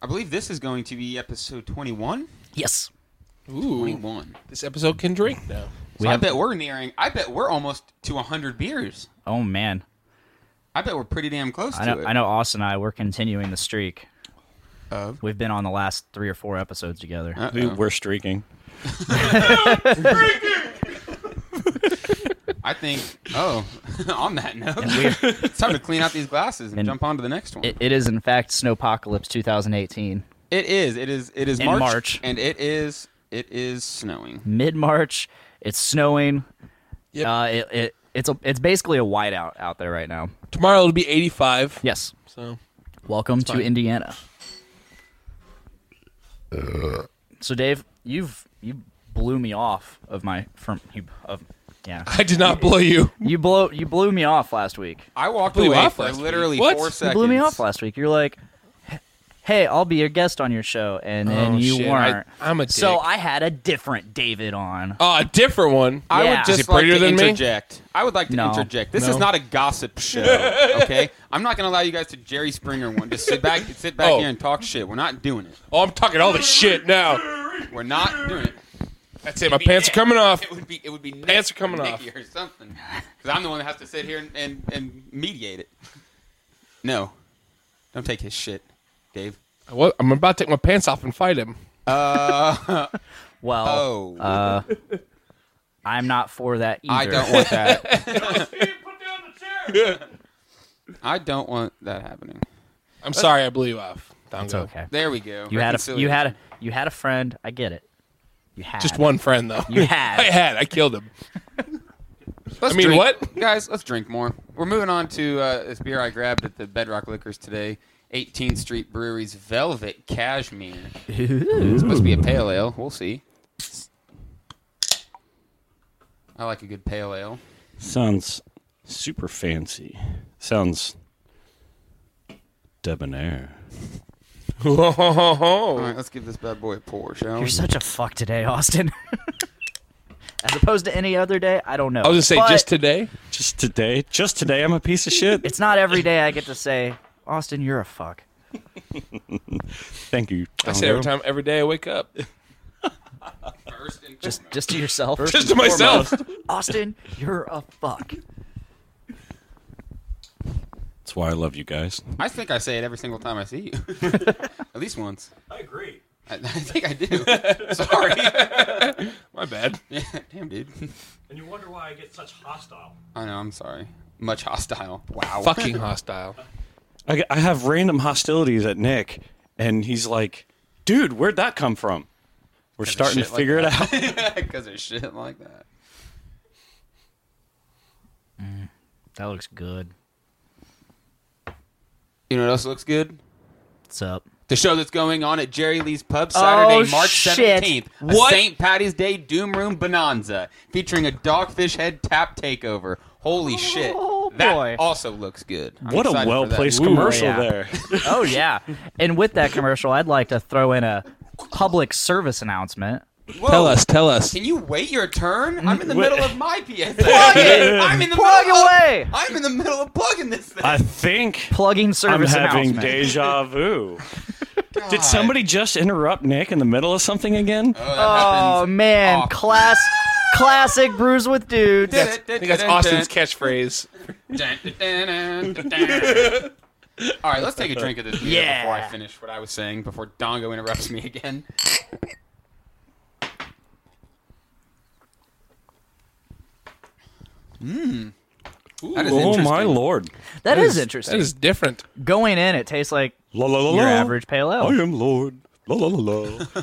I believe this is going to be episode 21. Yes. Ooh, 21. This episode can drink now. So I bet we're nearing. I bet we're almost to 100 beers. Oh man. I bet we're pretty damn close I to know. it. I know. Austin and I we're continuing the streak. Of? We've been on the last three or four episodes together. We, we're streaking. I think. Oh, on that note, it's time to clean out these glasses and, And jump on to the next one. It, it is in fact Snowpocalypse 2018. it is. It is. It is In March, March. and it is. It is snowing. Mid March, it's snowing. Uh, it, it it's a, it's basically a whiteout out there right now. Tomorrow it'll be 85. Yes. So Welcome to fine. Indiana. Uh. So Dave, you've you blew me off of my from you of yeah. I did not blow you. You blow you blew me off last week. I walked Blew you away off for last week. literally What? four You blew me off last week. You're like, "Hey, I'll be your guest on your show," and then Oh, you shit. weren't. I- I'm a So. I had a different David on. Oh, a different one. I Yeah. would Is just like to than me? interject. I would like to No. interject. This No. is not a gossip show, okay? I'm not going to allow you guys to Jerry Springer one. Just sit back, sit back Oh. here and talk shit. We're not doing it. Oh, I'm talking all the shit now. We're not doing it. That's it. My pants are coming off. It would be. It would be Pants Nick are coming or off. Nikki or something. Because I'm the one that has to sit here and, and, and mediate it. No, don't take his shit, Dave. What? I'm about to take my pants off and fight him. Uh, Well, Oh. uh, I'm not for that either. I don't want that. I don't want that happening. I'm sorry I blew you off. Down It's go. okay. There we go. You had a you had a you had a friend. I get it. You had Just one friend though. You had. I had. I killed him. Let's I mean, drink. what? guys? Let's drink more. We're moving on to uh, this beer I grabbed at the Bedrock Liquors today. 18th Street Brewery's Velvet Cashmere. It's supposed to be a pale ale. We'll see. I like a good pale ale. Sounds super fancy. Sounds debonair. All right, let's give this bad boy a pour, shall we? You're such a fuck today, Austin. As opposed to any other day, I don't know. I was gonna say But just today. Just today? Just today I'm a piece of shit? It's not every day I get to say, Austin, you're a fuck. Thank you. I say every time, every day I wake up. First and Just just to yourself. Just to myself. Austin, you're a fuck. That's why I love you guys. I think I say it every single time I see you. At least once. I agree. I, I think I do. Sorry. My bad. Yeah, damn, dude. And you wonder why I get such hostile. I know. I'm sorry. Much hostile. Wow. Fucking hostile. I, I have random hostilities at Nick, and he's like, dude, where'd that come from? We're starting to figure it out. out. Because of shit like that. Mm, that looks good. You know what else looks good? What's up? The show that's going on at Jerry Lee's Pub Saturday, Oh, March 17th. A St. Patty's Day Doom Room Bonanza featuring a Dogfish Head tap takeover. Holy shit. Oh. That boy. also looks good. I'm What a well that. placed Ooh, commercial yeah. there. Oh yeah. And with that commercial, I'd like to throw in a public service announcement. Whoa. Tell us. Tell us. Can you wait your turn? I'm in the Wait. middle of my PSA. Plug it! I'm in the Plug middle away! Of, I'm in the middle of plugging this thing. I think Plugging I'm service having announcement. deja vu. God. Did somebody just interrupt Nick in the middle of something again? Oh, that Oh happens man, often. class classic brews with dudes. I think that's Austin's catchphrase. All right, let's take a drink of this beer Yeah. before I finish what I was saying before Dongo interrupts me again. Mmm. That is oh my lord! That is, interesting. That is different. Going in, it tastes like La la la your la. average pale ale. I am Lord. La la la la.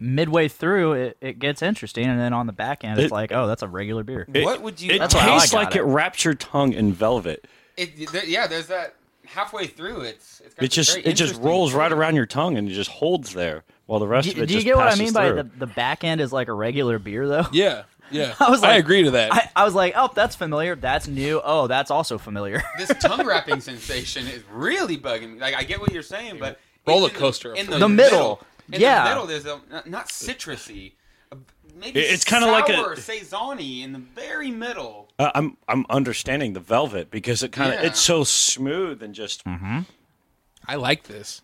Midway through, it, it gets interesting, and then on the back end, it's It- like, oh, that's a regular beer. It- What would you? It That's why I tastes got like it. it wraps your tongue in velvet. It, there, yeah, there's that halfway through. It's it's got It this just very it just interesting rolls right flavor. around your tongue and it just holds there while the rest Do, of it do you just get what I passes mean by through. the, the back end is like a regular beer, though? Yeah. Yeah. I was like, agree to that. I, I was like, oh, that's familiar. That's new. Oh, that's also familiar. This tongue wrapping sensation is really bugging me. Like I get what you're saying, but Roller in the- coaster. in the, The middle. In Yeah. the middle, there's a not, not citrusy. a- Maybe It- it's kinda like a- sour or saison-y in the very middle. Uh, I'm I'm understanding the velvet because it kind of Yeah. it's so smooth and just I like this.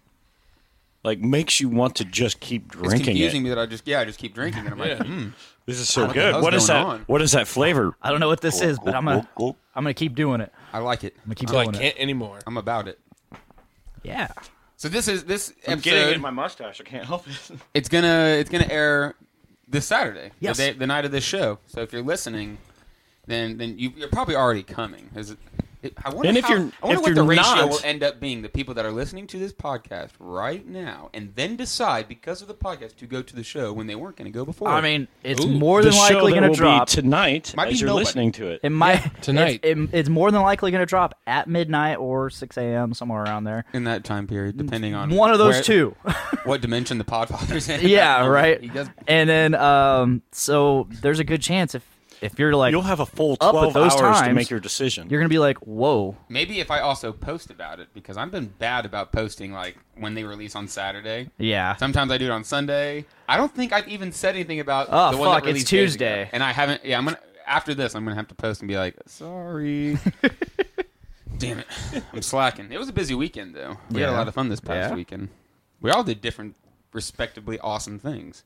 like makes you want to just keep It's drinking confusing it. me that I just yeah I just keep drinking it. I'm like, Yeah. hmm. This is so good. What is that? on? What is that flavor? I don't know what this is, but I'm gonna oh, oh, oh. I'm gonna keep doing it. I like it. I'm gonna keep So I doing it. I can't anymore. I'm about it. Yeah. So this is this I'm episode. getting it in my mustache. I can't help it. It's gonna it's gonna air this Saturday, Yes. the, day, the night of this show. So if you're listening, then then you, you're probably already coming. Is it, it, I wonder And if how- you're- I wonder if what the you're ratio not- will end up being. The people that are listening to this podcast right now, and then decide because of the podcast to go to the show when they weren't going to go before. I mean, it's Ooh. more than likely going to will be drop tonight Might as be you're nobody. listening to it. It might tonight. It's, it- it's more than likely going to drop at midnight or 6 a.m. somewhere around there. in that time period, depending on One of those where- two. what dimension the Podfather's in. yeah, right. He does And then, um, so there's a good chance if if you're like You'll have a full up 12 at those hours to times, make your decision. You're gonna be like, whoa. Maybe if I also post about it because I've been bad about posting like when they release on Saturday. Yeah. Sometimes I do it on Sunday. I don't think I've even said anything about Oh, the one fuck, that it's released days ago. Tuesday. and I haven't. Yeah, I'm gonna after this. I'm gonna have to post and be like, sorry. Damn it, I'm slacking. It was a busy weekend though. We had a Yeah. lot of fun this past Yeah. weekend. We all did different, respectively awesome things.